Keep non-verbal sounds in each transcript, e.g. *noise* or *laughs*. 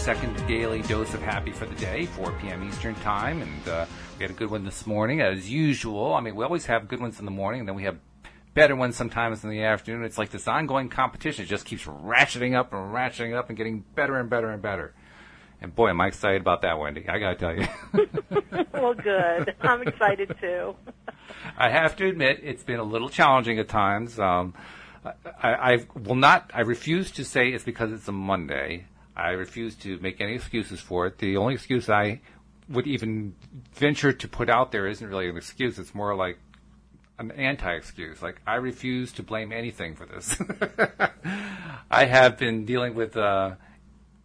second daily dose of happy for the day, 4 p.m. Eastern Time. And uh, we had a good one this morning, as usual. I mean, we always have good ones in the morning, and then we have better ones sometimes in the afternoon. It's like this ongoing competition. It just keeps ratcheting up and ratcheting up and getting better and better and better. And boy, am I excited about that, Wendy. I got to tell you. *laughs* well, good. I'm excited too. *laughs* I have to admit, it's been a little challenging at times. Um, I, I will not. I refuse to say it's because it's a Monday. I refuse to make any excuses for it. The only excuse I would even venture to put out there isn't really an excuse. It's more like an anti-excuse. Like I refuse to blame anything for this. *laughs* I have been dealing with uh,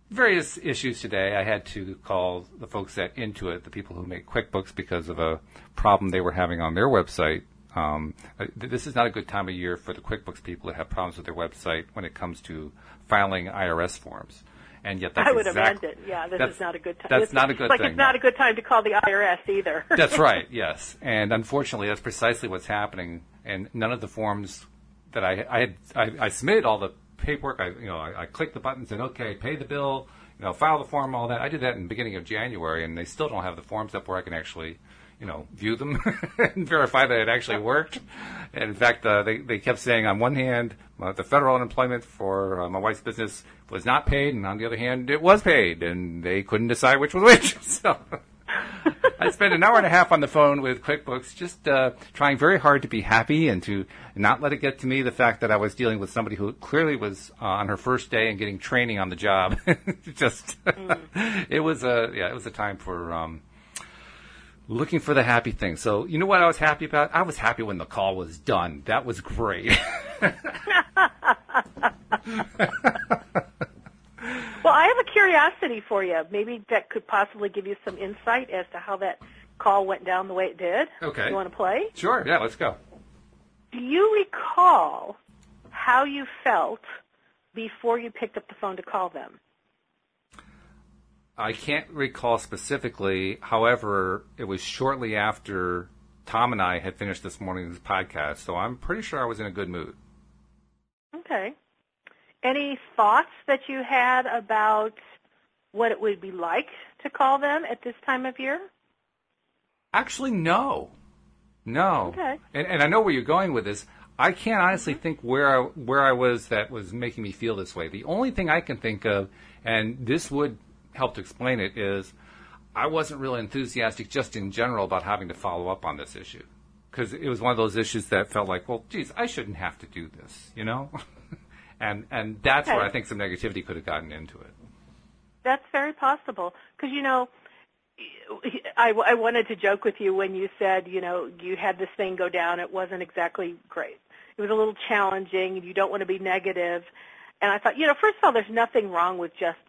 various issues today. I had to call the folks at Intuit, the people who make QuickBooks, because of a problem they were having on their website. Um, this is not a good time of year for the QuickBooks people that have problems with their website when it comes to filing IRS forms. And yet, that's I would exact, it. Yeah, this is not a good time. That's it's, not a good like thing. it's not a good time to call the IRS either. *laughs* that's right. *laughs* Yes, and unfortunately, that's precisely what's happening. And none of the forms that I I had I, I submitted all the paperwork. I you know I, I clicked the buttons and okay, pay the bill, you know, file the form, all that. I did that in the beginning of January, and they still don't have the forms up where I can actually, you know, view them *laughs* and verify that it actually worked. And in fact, uh, they they kept saying on one hand uh, the federal unemployment for uh, my wife's business was not paid, and on the other hand it was paid, and they couldn't decide which was which. *laughs* So. I spent an hour and a half on the phone with QuickBooks, just uh, trying very hard to be happy and to not let it get to me the fact that I was dealing with somebody who clearly was uh, on her first day and getting training on the job. *laughs* just mm. it was a yeah, it was a time for um, looking for the happy thing. So you know what I was happy about? I was happy when the call was done. That was great. *laughs* Well, I have a curiosity for you. Maybe that could possibly give you some insight as to how that call went down the way it did. Okay. You want to play? Sure. Yeah, let's go. Do you recall how you felt before you picked up the phone to call them? I can't recall specifically. However, it was shortly after Tom and I had finished this morning's podcast, so I'm pretty sure I was in a good mood. Okay. Any thoughts that you had about what it would be like to call them at this time of year? Actually, no. No. Okay. And, and I know where you're going with this. I can't honestly mm-hmm. think where I, where I was that was making me feel this way. The only thing I can think of, and this would help to explain it, is I wasn't really enthusiastic just in general about having to follow up on this issue. Because it was one of those issues that felt like, well, geez, I shouldn't have to do this, you know? *laughs* and and that's okay. where I think some negativity could have gotten into it. That's very possible because you know. I, I wanted to joke with you when you said, you know, you had this thing go down. It wasn't exactly great. It was a little challenging. and You don't want to be negative. And I thought, you know, first of all, there's nothing wrong with just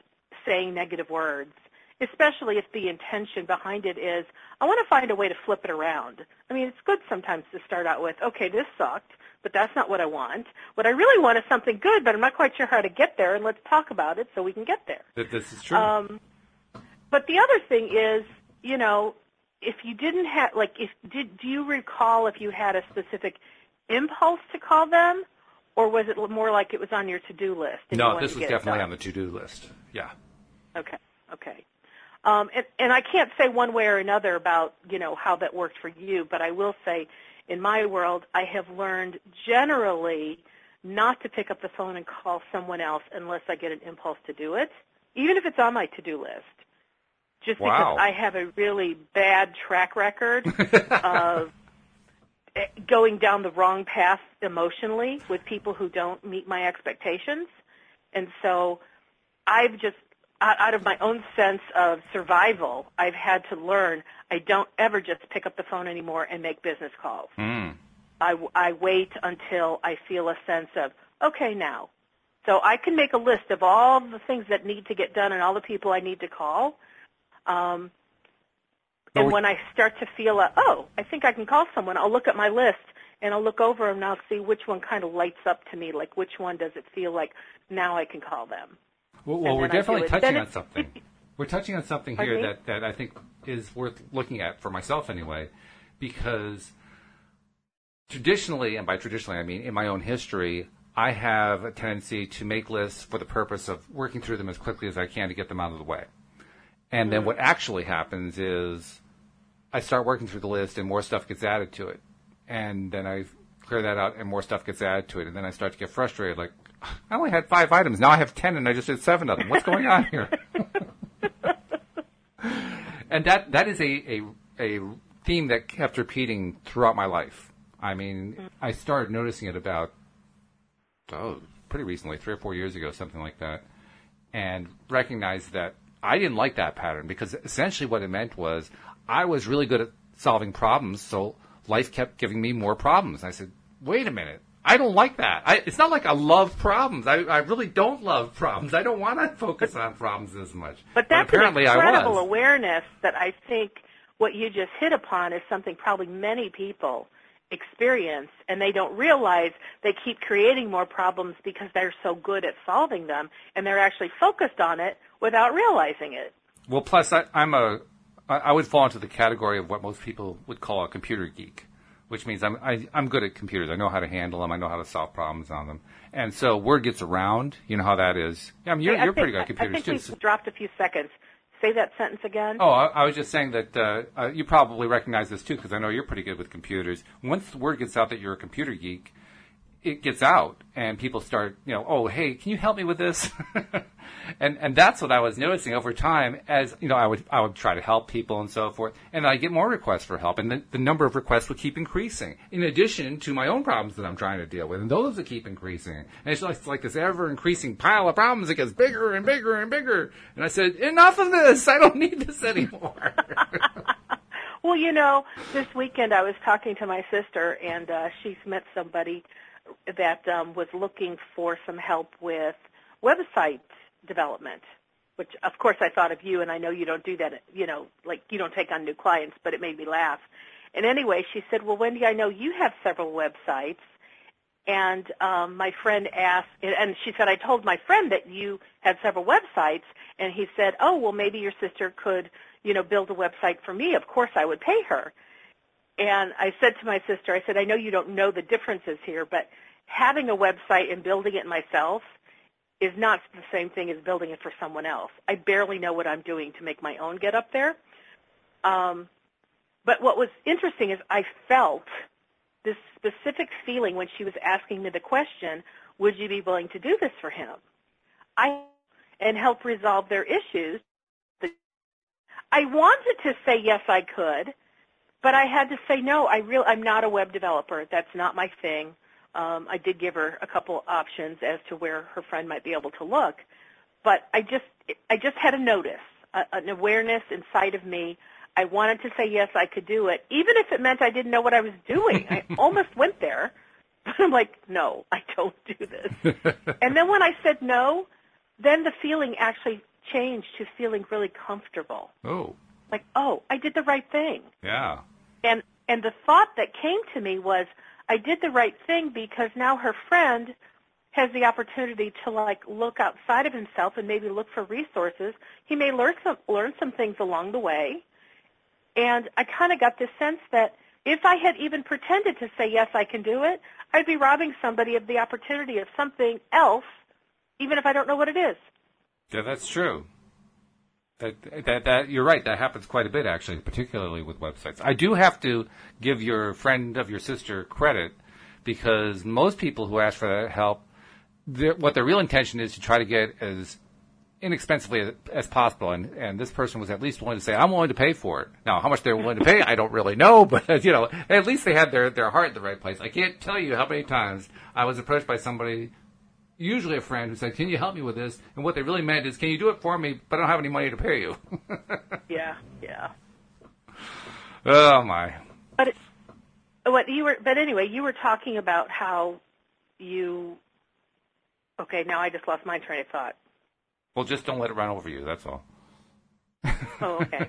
saying negative words, especially if the intention behind it is, I want to find a way to flip it around. I mean, it's good sometimes to start out with, okay, this sucked but that's not what I want. What I really want is something good, but I'm not quite sure how to get there, and let's talk about it so we can get there. This is true. Um, but the other thing is, you know, if you didn't have, like, if did do you recall if you had a specific impulse to call them, or was it more like it was on your to-do list? No, this was definitely on the to-do list. Yeah. Okay. Okay. Um, and, and I can't say one way or another about you know how that worked for you, but I will say in my world, I have learned generally not to pick up the phone and call someone else unless I get an impulse to do it, even if it's on my to-do list. Just wow. because I have a really bad track record *laughs* of going down the wrong path emotionally with people who don't meet my expectations. And so I've just out of my own sense of survival, I've had to learn I don't ever just pick up the phone anymore and make business calls. Mm. I, I wait until I feel a sense of, okay, now. So I can make a list of all the things that need to get done and all the people I need to call. Um, and when I start to feel, a, oh, I think I can call someone, I'll look at my list and I'll look over and I'll see which one kind of lights up to me, like which one does it feel like now I can call them. Well, well we're definitely touching on something. we're touching on something here that, that I think is worth looking at for myself anyway, because traditionally, and by traditionally I mean in my own history, I have a tendency to make lists for the purpose of working through them as quickly as I can to get them out of the way. And then hmm. what actually happens is I start working through the list and more stuff gets added to it. And then I clear that out and more stuff gets added to it. And then I start to get frustrated like, I only had five items. Now I have ten and I just did seven of them. What's going on here? *laughs* and that, that is a, a, a theme that kept repeating throughout my life. I mean, I started noticing it about, oh, pretty recently, three or four years ago, something like that, and recognized that I didn't like that pattern because essentially what it meant was I was really good at solving problems, so life kept giving me more problems. And I said, wait a minute. I don't like that. I, it's not like I love problems. I, I really don't love problems. I don't want to focus on problems as much. But that's apparently an incredible awareness that I think what you just hit upon is something probably many people experience and they don't realize they keep creating more problems because they're so good at solving them and they're actually focused on it without realizing it. Well, plus I, I'm a I would fall into the category of what most people would call a computer geek, which means I'm I, I'm good at computers. I know how to handle them. I know how to solve problems on them. And so word gets around. You know how that is. Yeah, I mean, you're, I you're think- pretty good at I- computers I think too. we dropped a few seconds. Say that sentence again. Oh, I, I was just saying that uh, uh, you probably recognize this too because I know you're pretty good with computers. Once word gets out that you're a computer geek, it gets out and people start, you know, oh, hey, can you help me with this? *laughs* and and that's what I was noticing over time as you know I would I would try to help people and so forth, and I get more requests for help, and the, the number of requests would keep increasing. In addition to my own problems that I'm trying to deal with, and those would keep increasing. And it's like, it's like this ever increasing pile of problems. It gets bigger and bigger and bigger. And I said, enough of this. I don't need this anymore. *laughs* Well, you know, this weekend I was talking to my sister, and uh, she's met somebody that um, was looking for some help with website development. Which, of course, I thought of you, and I know you don't do that. You know, like you don't take on new clients, but it made me laugh. And anyway, she said, "Well, Wendy, I know you have several websites." And um, my friend asked, and she said, I told my friend that you had several websites, and he said, oh, well, maybe your sister could, you know, build a website for me. Of course, I would pay her. And I said to my sister, I said, I know you don't know the differences here, but having a website and building it myself is not the same thing as building it for someone else. I barely know what I'm doing to make my own get up there. Um, but what was interesting is I felt this specific feeling when she was asking me the question, would you be willing to do this for him? I and help resolve their issues. I wanted to say yes I could, but I had to say no. I real I'm not a web developer. That's not my thing. Um, I did give her a couple options as to where her friend might be able to look, but I just I just had a notice, a, an awareness inside of me. I wanted to say yes, I could do it, even if it meant I didn't know what I was doing. I *laughs* almost went there, but I'm like, no, I don't do this. *laughs* and then when I said no, then the feeling actually changed to feeling really comfortable. oh, Like, oh, I did the right thing. yeah. And and the thought that came to me was I did the right thing because now her friend has the opportunity to like look outside of himself and maybe look for resources. He may learn some learn some things along the way. And I kind of got this sense that if I had even pretended to say yes, I can do it, I'd be robbing somebody of the opportunity of something else, even if I don't know what it is. Yeah, that's true. That, that that you're right. That happens quite a bit, actually, particularly with websites. I do have to give your friend of your sister credit because most people who ask for that help, what their real intention is to try to get as inexpensively as, as possible. And and this person was at least willing to say, "I'm willing to pay for it." Now, how much they're willing to pay, I don't really know, *laughs* but you know, at least they had their their heart in the right place. I can't tell you how many times I was approached by somebody usually a friend who said, "Can you help me with this?" And what they really meant is, "Can you do it for me? But I don't have any money to pay you." *laughs* Yeah, yeah. oh my! But it, what you were, but anyway, you were talking about how you. Okay, now I just lost my train of thought. Well, just don't let it run over you. That's all. Oh, okay.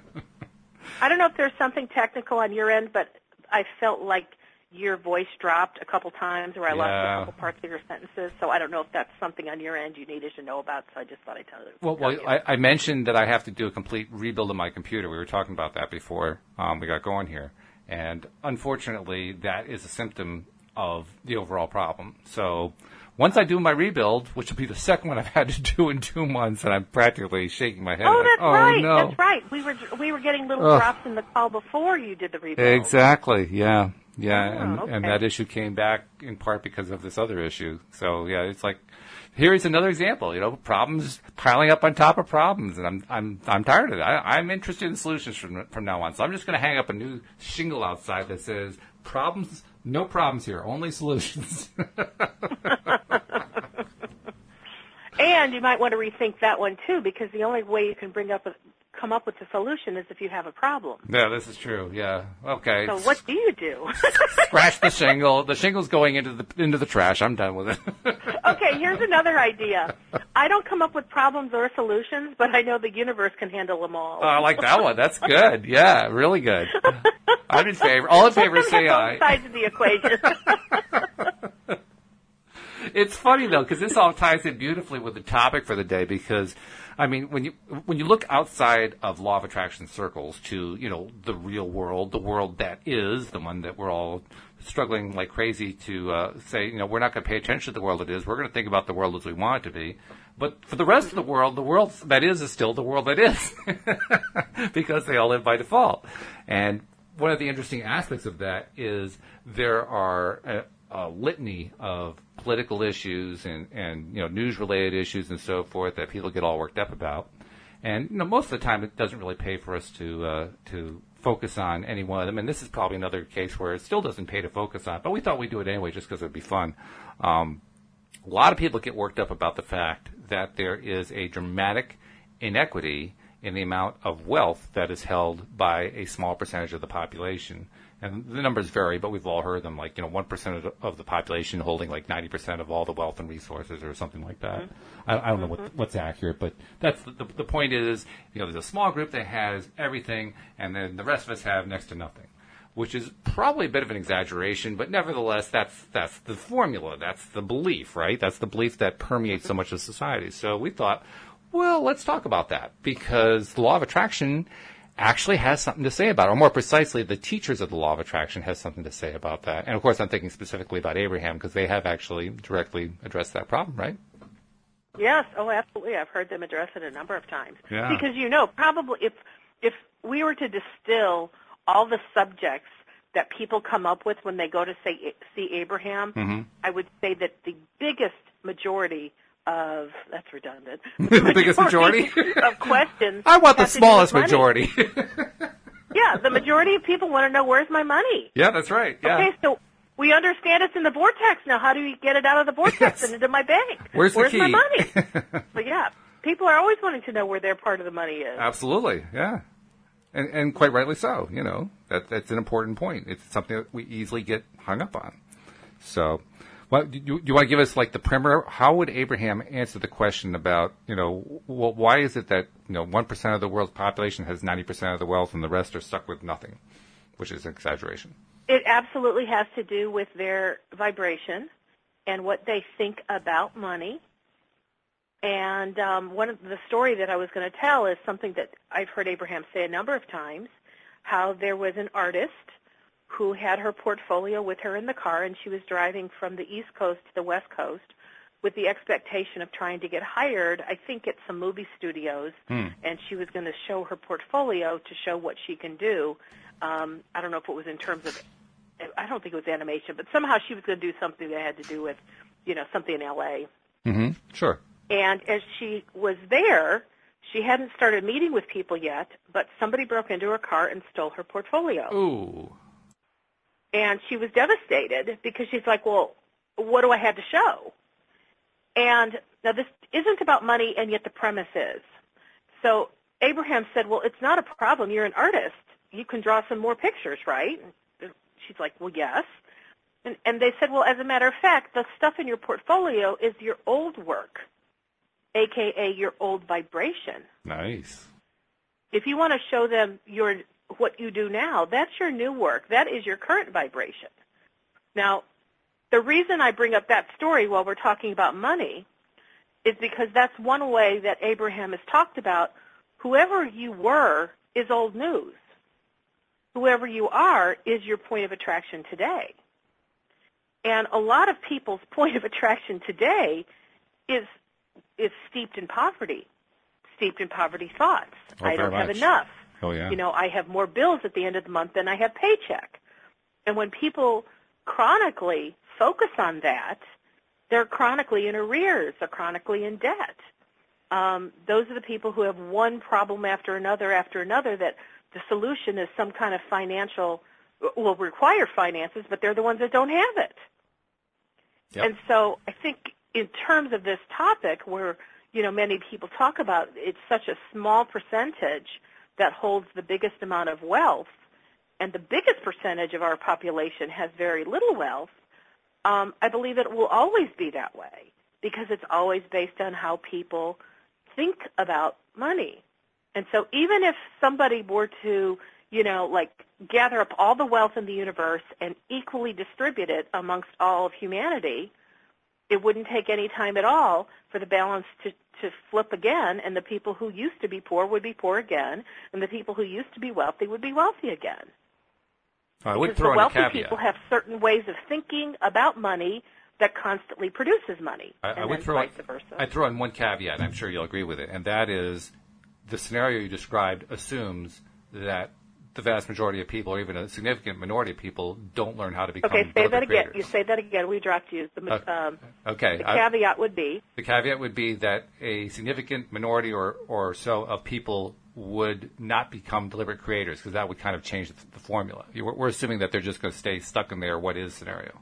*laughs* I don't know if there's something technical on your end, but I felt like your voice dropped a couple times, or I lost a couple parts of your sentences. So I don't know if that's something on your end you needed to know about. So I just thought I'd tell you. Well, tell well you. I, I mentioned that I have to do a complete rebuild of my computer. We were talking about that before um, we got going here, And unfortunately, that is a symptom of the overall problem. So once I do my rebuild, which will be the second one I've had to do in two months, and I'm practically shaking my head. Oh, like, that's oh, right. No. That's right. We were we were getting little Ugh. drops in the call before you did the rebuild. Exactly. Yeah. Yeah. Oh, and, okay. and that issue came back in part because of this other issue. So yeah, it's like, here's another example, you know, problems piling up on top of problems. And I'm, I'm, I'm tired of it. I, I'm interested in solutions from, from now on. So I'm just going to hang up a new shingle outside that says problems, no problems here, only solutions. *laughs* *laughs* And you might want to rethink that one too, because the only way you can bring up a, come up with a solution is if you have a problem. yeah, this is true. Yeah. Okay. So what do you do? *laughs* Scratch the shingle. The shingle's going into the, into the trash. I'm done with it. *laughs* okay, here's another idea. I don't come up with problems or solutions, but I know the universe can handle them all. Oh, I like that one. That's good. Yeah, really good. *laughs* I'm in favor. All in favor, Let them say have aye. both sides of the equation. It's funny though because this all ties in beautifully with the topic for the day. Because I mean, when you when you look outside of law of attraction circles to you know the real world, the world that is the one that we're all struggling like crazy to uh, say, you know, we're not going to pay attention to the world it is. We're going to think about the world as we want it to be. But for the rest of the world, the world that is is still the world that is, *laughs* because they all live by default. And one of the interesting aspects of that is there are a, a litany of political issues and, and you know news related issues and so forth that people get all worked up about. And you know, most of the time, it doesn't really pay for us to uh, to focus on any one of them. And this is probably another case where it still doesn't pay to focus on. But we thought we'd do it anyway, just because it'd be fun. Um, a lot of people get worked up about the fact that there is a dramatic inequity in the amount of wealth that is held by a small percentage of the population. And the numbers vary, but we've all heard them, like, you know, 1% of the, of the population holding like 90% of all the wealth and resources or something like that. Mm-hmm. I, I don't know what, mm-hmm. what's accurate, but that's the, the, the point is, you know, there's a small group that has everything, and then the rest of us have next to nothing which is probably a bit of an exaggeration, but nevertheless, that's that's the formula. That's the belief, right? That's the belief that permeates so mm-hmm. much of society. So we thought, well, let's talk about that because the law of attraction actually has something to say about it, or more precisely, the teachers of the law of attraction has something to say about that. And of course, I'm thinking specifically about Abraham because they have actually directly addressed that problem, right? yes, oh, absolutely. I've heard them address it a number of times. Yeah. Because you know, probably if if we were to distill all the subjects that people come up with when they go to say see Abraham, Mhm. I would say that the biggest majority of that's redundant. *laughs* The biggest majority? of questions. I want the have to do with smallest majority. *laughs* Yeah, the majority of people want to know where's my money. yeah, that's right. Yeah. Okay, so we understand it's in the vortex now. How do we get it out of the vortex Yes. and into my bank? Where's the my money? *laughs* but yeah, people are always wanting to know where their part of the money is. Absolutely, yeah, and and quite rightly so. You know that that's an important point. It's something that we easily get hung up on. So, what do you, you want to give us like the primer? How would Abraham answer the question about you know well, why is it that you know one percent of the world's population has ninety percent of the wealth and the rest are stuck with nothing, which is an exaggeration. It absolutely has to do with their vibration and what they think about money. And um, one of the story that I was going to tell is something that I've heard Abraham say a number of times. How there was an artist who had her portfolio with her in the car, and she was driving from the East Coast to the West Coast with the expectation of trying to get hired. I think at some movie studios, Hmm. and she was going to show her portfolio to show what she can do. Um, I don't know if it was in terms of I don't think it was animation, but somehow she was going to do something that had to do with, you know, something in LA. Mm-hmm. Sure. And as she was there, she hadn't started meeting with people yet, but somebody broke into her car and stole her portfolio. Ooh. And she was devastated because she's like, well, what do I have to show? And now this isn't about money, and yet the premise is. So Abraham said, well, it's not a problem. You're an artist. You can draw some more pictures, right? And she's like, well, yes. And, and they said, well, as a matter of fact, the stuff in your portfolio is your old work, aka your old vibration. Nice. If you want to show them your what you do now, that's your new work. That is your current vibration. Now, the reason I bring up that story while we're talking about money is because that's one way that Abraham has talked about whoever you were is old news. whoever you are is your point of attraction today. And a lot of people's *laughs* point of attraction today is is steeped in poverty, steeped in poverty thoughts. Oh, I don't have much. enough. Oh yeah. You know, I have more bills at the end of the month than I have paycheck. And when people chronically focus on that, they're chronically in arrears, they're chronically in debt. Um, those are the people who have one problem after another after another that the solution is some kind of financial, will require finances, but they're the ones that don't have it. Yep. And so I think in terms of this topic where, you know, many people talk about it's such a small percentage that holds the biggest amount of wealth and the biggest percentage of our population has very little wealth, um, I believe it will always be that way because it's always based on how people think about money. And so even if somebody were to, you know, like gather up all the wealth in the universe and equally distribute it amongst all of humanity, it wouldn't take any time at all for the balance to, to flip again and the people who used to be poor would be poor again and the people who used to be wealthy would be wealthy again. I would because throw the in a wealthy caveat. people have certain ways of thinking about money that constantly produces money, I, and I would throw vice in, versa. I'd throw in one caveat, and I'm sure you'll agree with it, and that is the scenario you described assumes that the vast majority of people, or even a significant minority of people, don't learn how to become okay, say that again. You say that again. We dropped you. The, Uh, um, Okay. the I- caveat would be The caveat would be that a significant minority or, or so of people would not become deliberate creators because that would kind of change the, the formula. You- We're, we're assuming that they're just going to stay stuck in their what is scenario.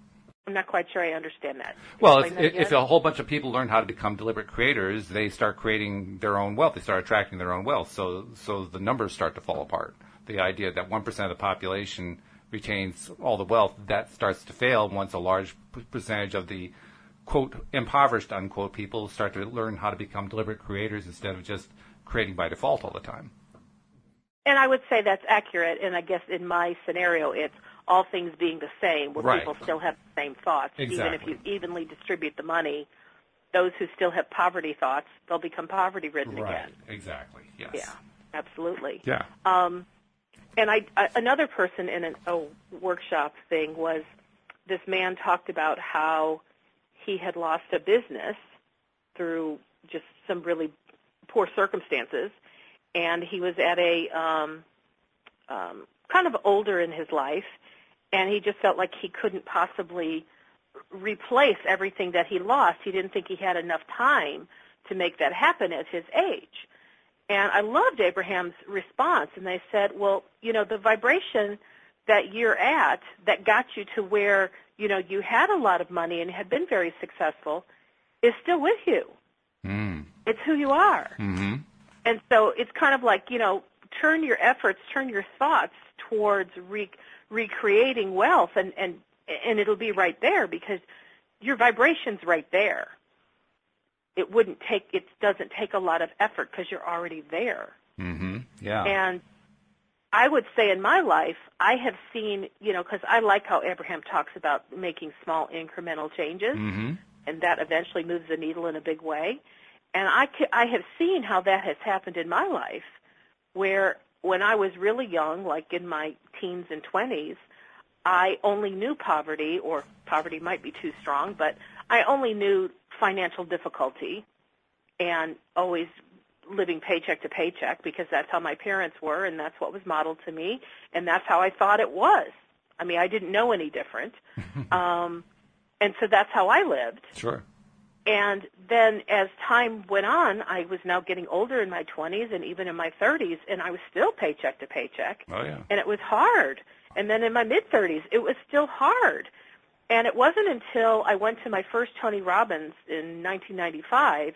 I'm not quite sure I understand that. Well, if, that if a whole bunch of people learn how to become deliberate creators, they start creating their own wealth. They start attracting their own wealth. So, so the numbers start to fall apart. The idea that 1% of the population retains all the wealth, that starts to fail once a large percentage of the quote impoverished unquote people start to learn how to become deliberate creators instead of just creating by default all the time. And I would say that's accurate. And I guess in my scenario, it's all things being the same, where Right. people still have the same thoughts. Even if you evenly distribute the money, those who still have poverty thoughts, they'll become poverty-ridden again. Exactly. Yes. Yeah, absolutely. Yeah. Um, and I, I another person in an, a workshop thing was this man talked about how he had lost a business through just some really poor circumstances, and he was at a um, um, kind of older in his life, and he just felt like he couldn't possibly replace everything that he lost. He didn't think he had enough time to make that happen at his age. And I loved Abraham's response. And they said, well, you know, the vibration that you're at that got you to where, you know, you had a lot of money and had been very successful is still with you. Mm. It's who you are. hmm And so it's kind of like, you know, turn your efforts, turn your thoughts towards re- recreating wealth and, and, and it'll be right there because your vibration's right there. It wouldn't take, it doesn't take a lot of effort because you're already there. hmm Yeah. And I would say in my life, I have seen, you know, because I like how Abraham talks about making small incremental changes, hmm and that eventually moves the needle in a big way. And I, I have seen how that has happened in my life, where when I was really young, like in my teens and 20s, I only knew poverty, or poverty might be too strong, but I only knew financial difficulty and always living paycheck to paycheck because that's how my parents were and that's what was modeled to me and that's how I thought it was. I mean, I didn't know any different. *laughs* um, and so that's how I lived. Sure. And then as time went on, I was now getting older in my 20s and even in my 30s, and I was still paycheck to paycheck. Oh yeah. And it was hard. And then in my mid 30s, it was still hard. And it wasn't until I went to my first Tony Robbins in 1995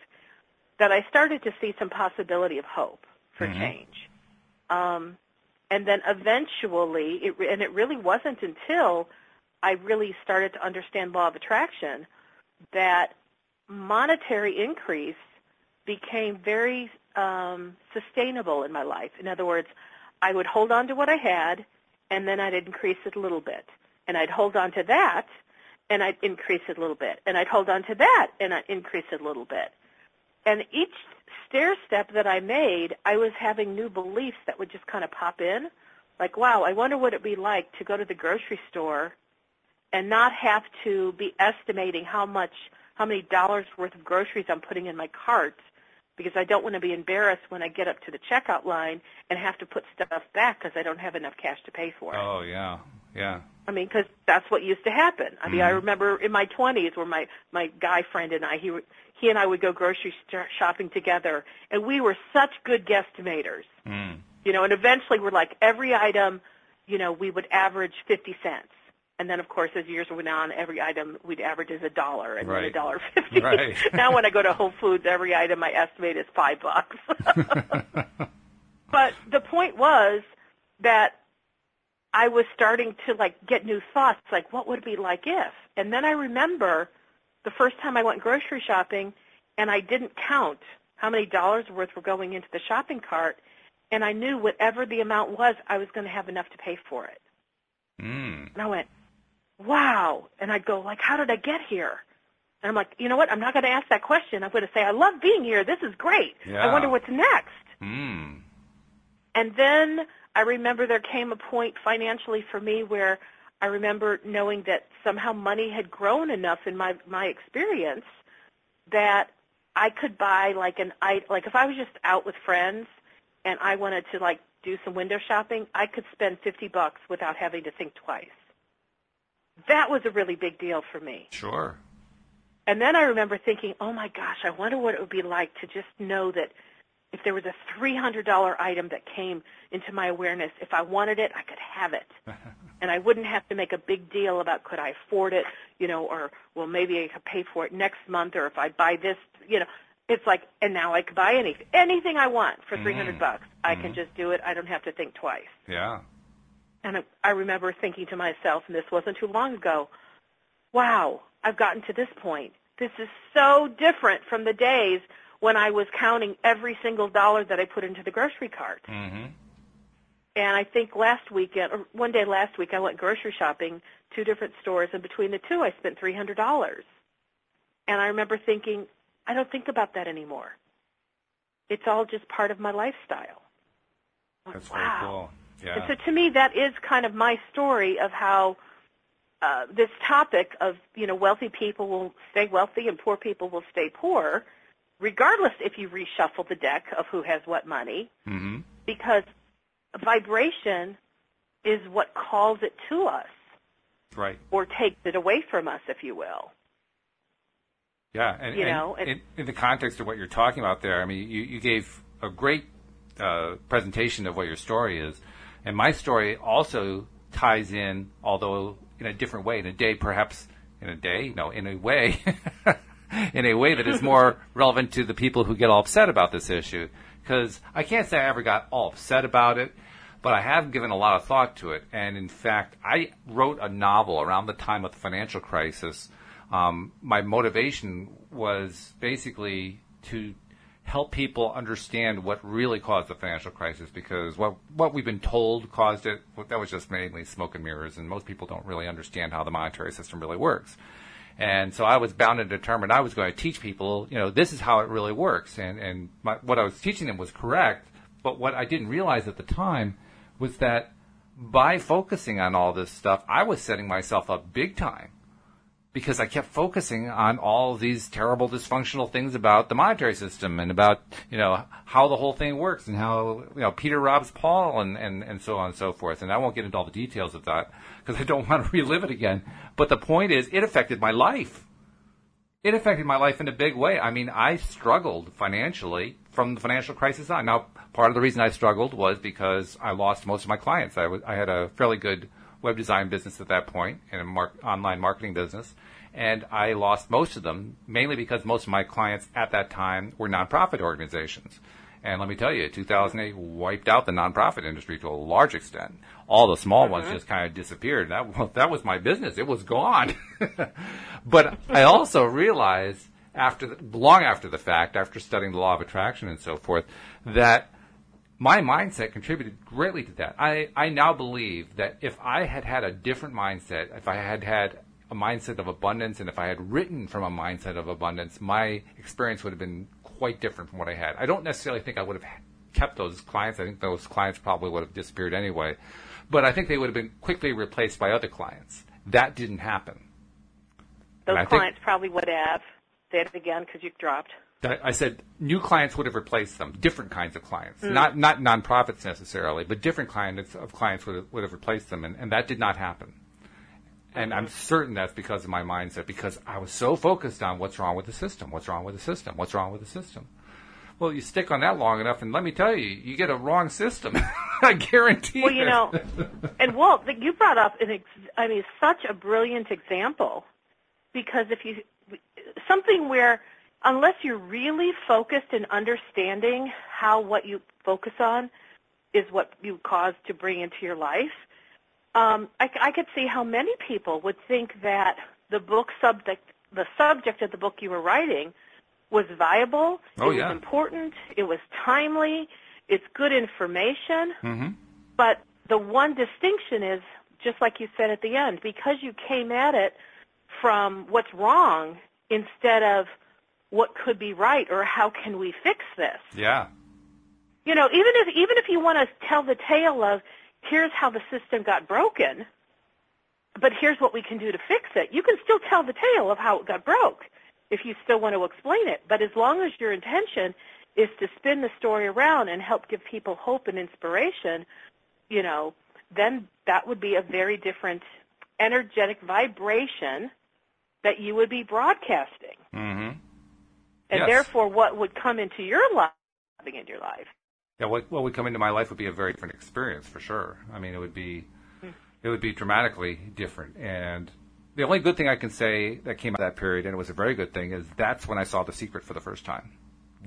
that I started to see some possibility of hope for Mhm. change. Um, and then eventually, it, and it really wasn't until I really started to understand law of attraction that monetary increase became very um, sustainable in my life. In other words, I would hold on to what I had, and then I'd increase it a little bit, and I'd hold on to that, and I'd increase it a little bit, and I'd hold on to that, and I'd increase it a little bit. And each stair step that I made, I was having new beliefs that would just kind of pop in, like, wow, I wonder what it'd be like to go to the grocery store and not have to be estimating how much, how many dollars worth of groceries I'm putting in my cart because I don't want to be embarrassed when I get up to the checkout line and have to put stuff back because I don't have enough cash to pay for it. Oh yeah, yeah. I mean, because that's what used to happen. I mean, I Mhm. remember in my 20s where my my guy friend and I, he he and I would go grocery shopping together, and we were such good guesstimators. Mm. You know, and eventually we're like every item, you know, we would average 50 cents. And then, of course, as years went on, every item we'd average is a dollar and then a dollar fifty. Right. *laughs* now, when I go to Whole Foods, every item I estimate is five bucks. *laughs* *laughs* but the point was that I was starting to like get new thoughts, like what would it be like if? And then I remember the first time I went grocery shopping, and I didn't count how many dollars worth were going into the shopping cart, and I knew whatever the amount was, I was going to have enough to pay for it. Mm. And I went, wow. And I'd go, like, how did I get here? And I'm like, you know what? I'm not going to ask that question. I'm going to say, I love being here. This is great. I wonder what's next. Mm. And then I remember there came a point financially for me where I remember knowing that somehow money had grown enough in my my experience that I could buy like an I like if I was just out with friends and I wanted to like do some window shopping, I could spend 50 bucks without having to think twice. That was a really big deal for me. Sure. And then I remember thinking, oh my gosh, I wonder what it would be like to just know that if there was a $300 item that came into my awareness, if I wanted it, I could have it. *laughs* and I wouldn't have to make a big deal about could I afford it, you know, or well maybe I could pay for it next month or if I buy this, you know, it's like and now I could buy anything anything I want for 300 Mhm. bucks. I can Mhm. just do it. I don't have to think twice. Yeah. And I- I remember thinking to myself, and this wasn't too long ago, wow, I've gotten to this point. This is so different from the days when I was counting every single dollar that I put into the grocery cart. Mm-hmm. And I think last weekend, or one day last week, I went grocery shopping, two different stores, and between the two, I spent $300. And I remember thinking, I don't think about that anymore. It's all just part of my lifestyle. Went, That's very cool. Yeah. And so to me, that is kind of my story of how uh, this topic of, you know, wealthy people will stay wealthy and poor people will stay poor, regardless if you reshuffle the deck of who has what money, mm-hmm. because vibration is what calls it to us Right. or takes it away from us, if you will. Yeah, and, You and know, it- in, in the context of what you're talking about there, I mean, you, you gave a great uh, presentation of what your story is, and my story also ties in, although in a different way, in a day, perhaps in a day, no, in a way, *laughs* *laughs* in a way that is more *laughs* relevant to the people who get all upset about this issue. Because I can't say I ever got all upset about it, but I have given a lot of thought to it. And in fact, I wrote a novel around the time of the financial crisis. Um, my motivation was basically to help people understand what really caused the financial crisis because what what we've been told caused it that was just mainly smoke and mirrors and most people don't really understand how the monetary system really works. And so I was bound and determined I was going to teach people, you know, this is how it really works. And, and my, what I was teaching them was correct. But what I didn't realize at the time was that by focusing on all this stuff, I was setting myself up big time because I kept focusing on all these terrible dysfunctional things about the monetary system and about, you know, how the whole thing works and how, you know, Peter robs Paul and, and, and so on and so forth. And I won't get into all the details of that because I don't *laughs* want to relive it again. But the point is, it affected my life. It affected my life in a big way. I mean, I struggled financially from the financial crisis on. Now, part of the reason I struggled was because I lost most of my clients. I, had a fairly good web design business at that point and a mar- online marketing business. And I lost most of them, mainly because most of my clients at that time were nonprofit organizations. And let me tell you, 2008 wiped out the nonprofit industry to a large extent. All the small ones uh-huh. just kind of disappeared. That, well, that was my business. It was gone. *laughs* but I also realized after, the, long after the fact, after studying the law of attraction and so forth, that my mindset contributed greatly to that. I, I now believe that if I had had a different mindset, if I had had a mindset of abundance, and if I had written from a mindset of abundance, my experience would have been quite different from what I had. I don't necessarily think I would have kept those clients. I think those clients probably would have disappeared anyway. But I think they would have been quickly replaced by other clients. That didn't happen. Those I think- clients probably would have. Say it again because you dropped. I said new clients would have replaced them, different kinds of clients, mm. not not nonprofits necessarily, but different kinds of clients would have, would have replaced them, and, and that did not happen. And I'm certain that's because of my mindset, because I was so focused on what's wrong with the system, what's wrong with the system, what's wrong with the system. Well, you stick on that long enough, and let me tell you, you get a wrong system. *laughs* I guarantee. You. Well, you know, and Walt, you brought up an, ex- I mean, such a brilliant example because if you something where unless you're really focused in understanding how what you focus on is what you cause to bring into your life, um, I, I could see how many people would think that the book subject, the subject of the book you were writing, was viable. Oh, it yeah. was important. It was timely. It's good information. Mm-hmm. But the one distinction is, just like you said at the end, because you came at it from what's wrong instead of what could be right or how can we fix this. Yeah. You know, even if even if you want to tell the tale of here's how the system got broken, but here's what we can do to fix it, you can still tell the tale of how it got broke if you still want to explain it. But as long as your intention is to spin the story around and help give people hope and inspiration, you know, then that would be a very different energetic vibration that you would be broadcasting. hmm And Yes. therefore what would come into your life in your life. Yeah, what what would come into my life would be a very different experience for sure. I mean, it would be hmm. it would be dramatically different. And the only good thing I can say that came out of that period, and it was a very good thing, is that's when I saw The Secret for the first time.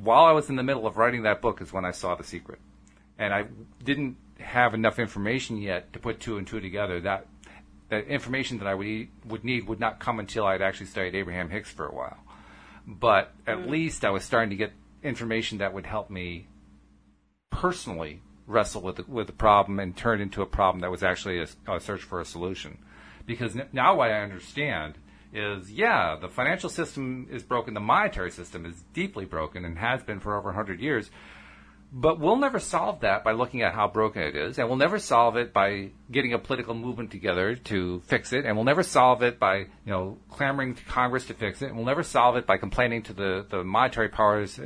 While I was in the middle of writing that book is when I saw The Secret, and I didn't have enough information yet to put two and two together. That that information that I would would need would not come until I had actually studied Abraham Hicks for a while. But at hmm. least I was starting to get information that would help me personally wrestle with the, with the problem and turn it into a problem that was actually a, a search for a solution. Because n- now what I understand is, yeah, the financial system is broken, the monetary system is deeply broken and has been for over 100 years. But we'll never solve that by looking at how broken it is, and we'll never solve it by getting a political movement together to fix it, and we'll never solve it by, you know, clamoring to Congress to fix it, and we'll never solve it by complaining to the, the monetary powers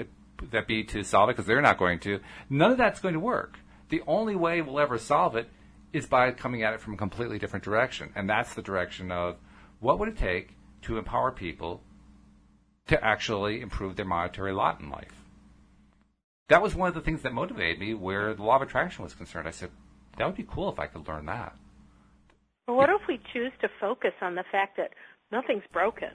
that be to solve it, because they're not going to. None of that's going to work. The only way we'll ever solve it is by coming at it from a completely different direction, and that's the direction of what would it take to empower people to actually improve their monetary lot in life that was one of the things that motivated me where the law of attraction was concerned. I said, that would be cool if I could learn that. What if we choose to focus on the fact that nothing's broken?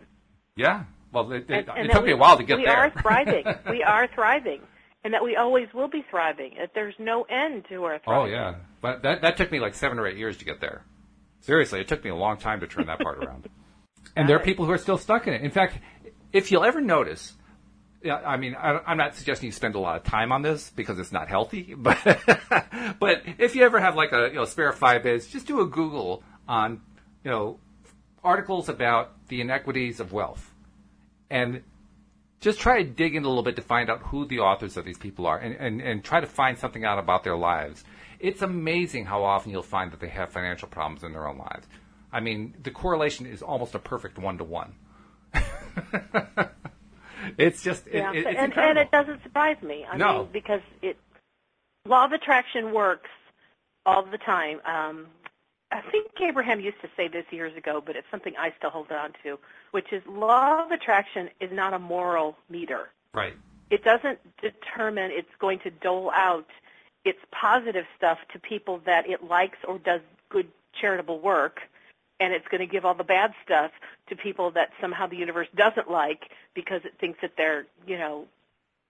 Yeah. Well, it, it, and it took we, me a while to get we there. We are thriving. *laughs* we are thriving. And that we always will be thriving. That there's no end to our oh, thriving. oh, yeah. But that, that took me like seven or eight years to get there. Seriously, it took me a long time to turn that part around. *laughs* And there are people who are still stuck in it. In fact, if you'll ever notice, I mean, I, I'm not suggesting you spend a lot of time on this because it's not healthy, *laughs* but but if you ever have like a you know spare five minutes, just do a Google on you know articles about the inequities of wealth, and just try to dig in a little bit to find out who the authors of these people are, and, and, and try to find something out about their lives. It's amazing how often you'll find that they have financial problems in their own lives. I mean, the correlation is almost a perfect one to one. It's just, it, Yeah, it, it's and, and it doesn't surprise me. I No. mean, because it law of attraction works all the time. Um, I think Abraham used to say this years ago, but it's something I still hold on to, which is law of attraction is not a moral meter. right. It doesn't determine it's going to dole out its positive stuff to people that it likes or does good charitable work, and it's going to give all the bad stuff to people that somehow the universe doesn't like because it thinks that they're, you know,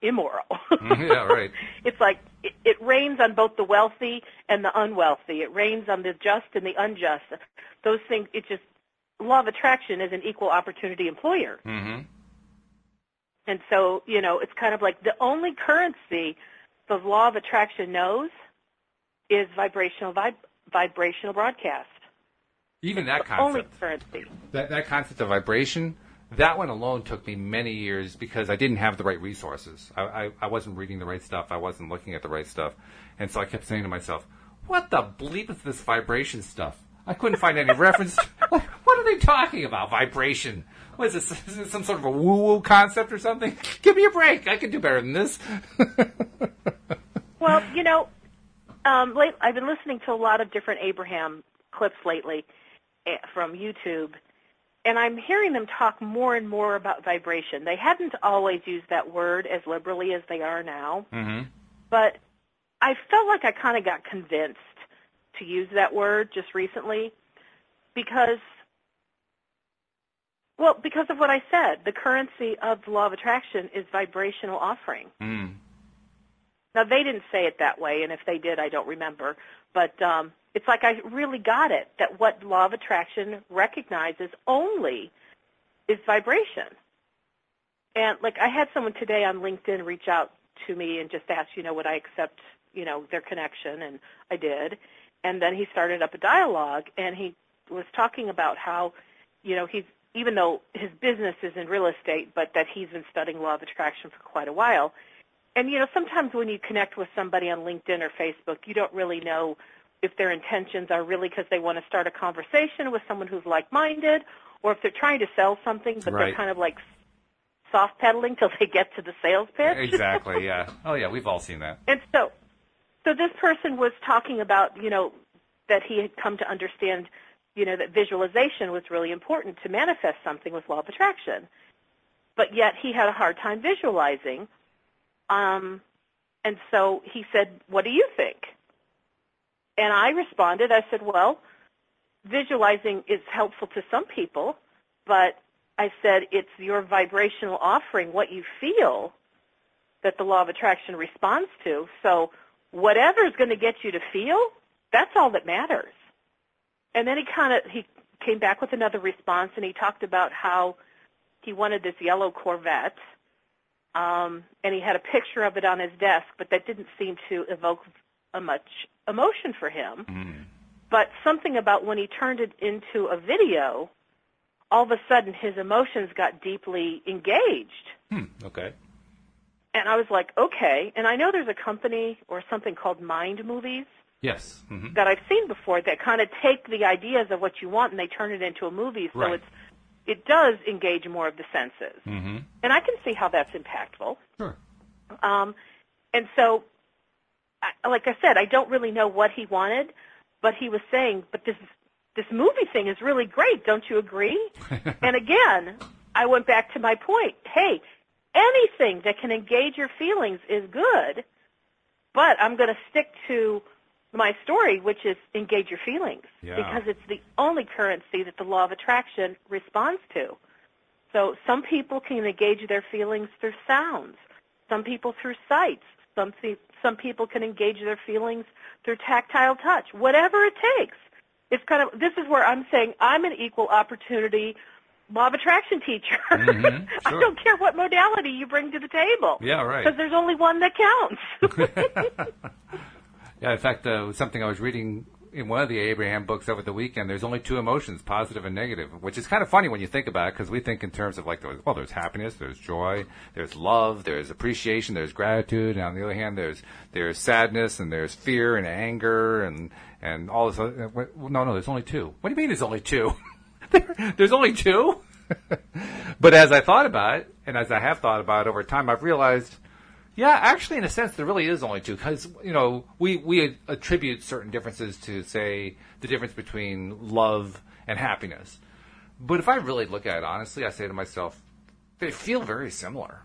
immoral. Mhm, yeah, right. *laughs* It's like it, it rains on both the wealthy and the unwealthy. It rains on the just and the unjust. Those things. It just law of attraction is an equal opportunity employer. hmm And so, you know, it's kind of like the only currency the law of attraction knows is vibrational vib- vibrational broadcast. Even that The only currency. that, that concept of vibration, that one alone took me many years because I didn't have the right resources. I, I, I wasn't reading the right stuff. I wasn't looking at the right stuff. And so I kept saying to myself, what the bleep is this vibration stuff? I couldn't find any reference. *laughs* what, what are they talking about? Vibration. What is this? Is this some sort of a woo-woo concept or something? *laughs* Give me a break. I can do better than this. well, *laughs* you know, um, late, I've been listening to a lot of different Abraham clips lately eh, from YouTube, and I'm hearing them talk more and more about vibration. They hadn't always used that word as liberally as they are now, mm-hmm. but I felt like I kind of got convinced to use that word just recently because well, because of what I said, the currency of the law of attraction is vibrational offering. Mm. Now they didn't say it that way, and if they did, I don't remember. But um, it's like I really got it that what law of attraction recognizes only is vibration. And like I had someone today on LinkedIn reach out to me and just ask, you know, would I accept, you know, their connection, and I did. And then he started up a dialogue, and he was talking about how, you know, he's even though his business is in real estate, but that he's been studying law of attraction for quite a while. And you know, sometimes when you connect with somebody on LinkedIn or Facebook, you don't really know if their intentions are really because they want to start a conversation with someone who's like-minded, or if they're trying to sell something, but right. they're kind of like soft pedaling till they get to the sales pitch. Exactly. *laughs* Yeah. Oh, yeah. We've all seen that. And so, so this person was talking about, you know, that he had come to understand, you know, that visualization was really important to manifest something with law of attraction. But yet he had a hard time visualizing. Um, and so he said, what do you think? And I responded, I said, well, visualizing is helpful to some people, but I said it's your vibrational offering, what you feel, that the law of attraction responds to. So whatever is going to get you to feel, that's all that matters. And then he kind of he came back with another response, and he talked about how he wanted this yellow Corvette, um, and he had a picture of it on his desk, but that didn't seem to evoke a much emotion for him. Mm. But something about when he turned it into a video, all of a sudden his emotions got deeply engaged. Hmm. Okay. And I was like, okay. And I know there's a company or something called Mind Movies Yes. Mm-hmm. that I've seen before that kind of take the ideas of what you want and they turn it into a movie. So Right. it's it does engage more of the senses. Mm-hmm. And I can see how that's impactful. Sure. Um, and so, I, like I said, I don't really know what he wanted, but he was saying, but this this movie thing is really great. Don't you agree? *laughs* and again, I went back to my point. Hey, anything that can engage your feelings is good, but I'm going to stick to my story, which is engage your feelings, Yeah. because it's the only currency that the law of attraction responds to. So some people can engage their feelings through sounds, some people through sights, some some people can engage their feelings through tactile touch. Whatever it takes. It's kind of this is where I'm saying I'm an equal opportunity law of attraction teacher. *laughs* Mhm, I don't care what modality you bring to the table. Yeah, right. Because there's only one that counts. *laughs* *laughs* Yeah, in fact, uh, something I was reading in one of the Abraham books over the weekend. There's only two emotions, positive and negative, which is kind of funny when you think about it, because we think in terms of like, well, there's happiness, there's joy, there's love, there's appreciation, there's gratitude, and on the other hand, there's there's sadness and there's fear and anger and and all this. Other, well, no, no, there's only two. What do you mean there's only two? *laughs* There- there's only two. *laughs* but as I thought about it, and as I have thought about it over time, I've realized. Yeah, actually, in a sense, there really is only two because you know we we attribute certain differences to say the difference between love and happiness. But if I really look at it honestly, I say to myself, they feel very similar.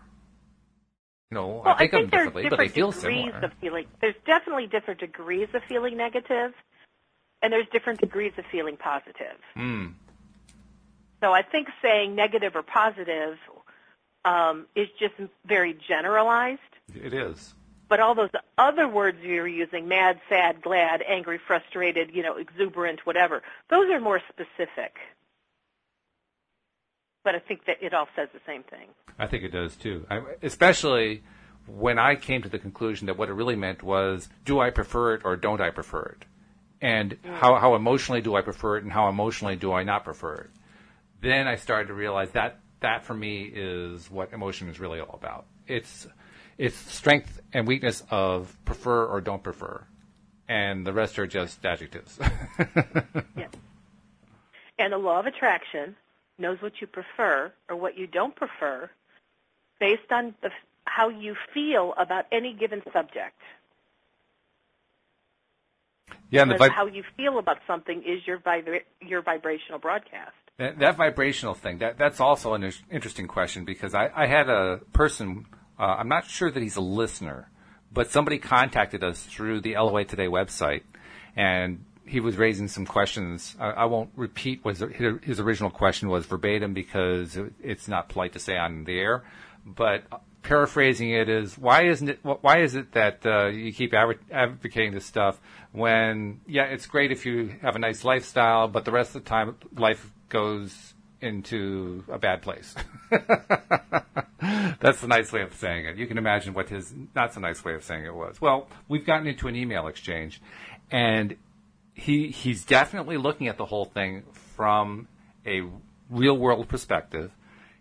You know, Well, I think, of them there's differently, but they feel similar. of feeling. There's definitely different degrees of feeling negative, and there's different degrees of feeling positive. Mm. So I think saying negative or positive um, is just very generalized. It is. But all those other words you're using, mad, sad, glad, angry, frustrated, you know, exuberant, whatever, those are more specific. But I think that it all says the same thing. I think it does too. I, especially when I came to the conclusion that what it really meant was, do I prefer it or don't I prefer it? And mm. how, how emotionally do I prefer it and how emotionally do I not prefer it? Then I started to realize that that for me is what emotion is really all about. It's it's strength and weakness of prefer or don't prefer, and the rest are just adjectives. *laughs* yeah. And the law of attraction knows what you prefer or what you don't prefer based on the, how you feel about any given subject. Yeah, and vib- how you feel about something is your vibra- your vibrational broadcast. That, that, vibrational thing, that, that's also an interesting question because I, I had a person, uh, I'm not sure that he's a listener, but somebody contacted us through the LOA Today website and he was raising some questions. I, I won't repeat what his, original question was verbatim because it's not polite to say on the air, but paraphrasing it is why isn't it why is it that uh, you keep advocating this stuff when yeah it's great if you have a nice lifestyle but the rest of the time life goes into a bad place. *laughs* That's the nice way of saying it. You can imagine what his not so nice way of saying it was. Well we've gotten into an email exchange and he he's definitely looking at the whole thing from a real world perspective.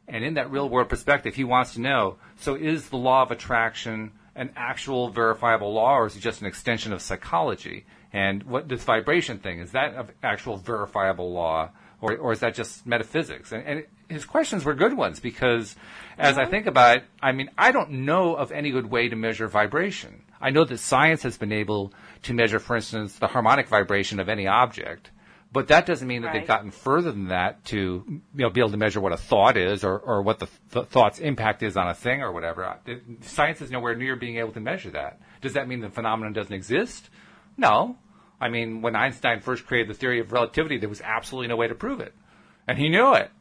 And in that real world perspective, he wants to know so is the law of attraction an actual verifiable law or is it just an extension of psychology? And what this vibration thing, is that an actual verifiable law or, or is that just metaphysics? And, and his questions were good ones because as I think about it, I mean, I don't know of any good way to measure vibration. I know that science has been able to measure, for instance, the harmonic vibration of any object. But that doesn't mean that right. they've gotten further than that to you know be able to measure what a thought is or, or what the th- thought's impact is on a thing or whatever. Science is nowhere near being able to measure that. Does that mean the phenomenon doesn't exist? No. I mean, when Einstein first created the theory of relativity, there was absolutely no way to prove it, and he knew it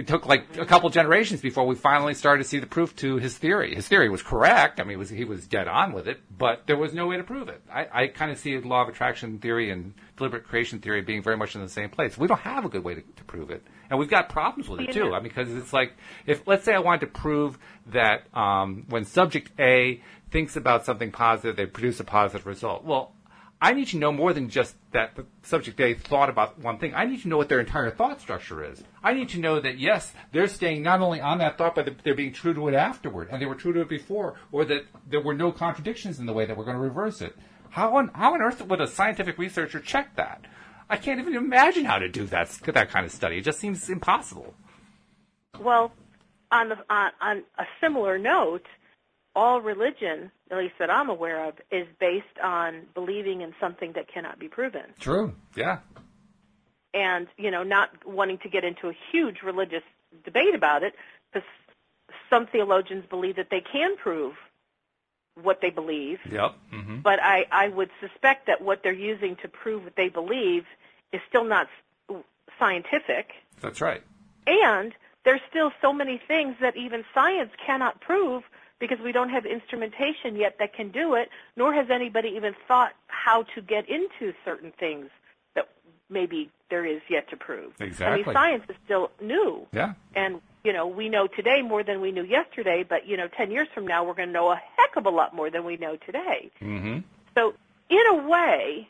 it took like a couple generations before we finally started to see the proof to his theory. His theory was correct. I mean, was, he was dead on with it, but there was no way to prove it. I, I kind of see the law of attraction theory and deliberate creation theory being very much in the same place. We don't have a good way to, to prove it, and we've got problems with it too. I mean, because it's like if let's say I wanted to prove that um, when subject A thinks about something positive, they produce a positive result. Well, I need to know more than just that the subject they thought about one thing. I need to know what their entire thought structure is. I need to know that yes, they're staying not only on that thought, but they're being true to it afterward, and they were true to it before, or that there were no contradictions in the way that we're going to reverse it. How on how on earth would a scientific researcher check that? I can't even imagine how to do that that kind of study. It just seems impossible. Well, on the, on, on a similar note, all religion, at least that I'm aware of, is based on believing in something that cannot be proven. True. Yeah. And you know, not wanting to get into a huge religious debate about it, because some theologians believe that they can prove what they believe. Yep. Mm-hmm. But I, I would suspect that what they're using to prove what they believe is still not scientific. That's right. And there's still so many things that even science cannot prove because we don't have instrumentation yet that can do it, nor has anybody even thought how to get into certain things that maybe there is yet to prove. Exactly. I mean, science is still new. Yeah. And, you know, we know today more than we knew yesterday, but, you know, 10 years from now we're going to know a heck of a lot more than we know today. Mm-hmm. So, in a way,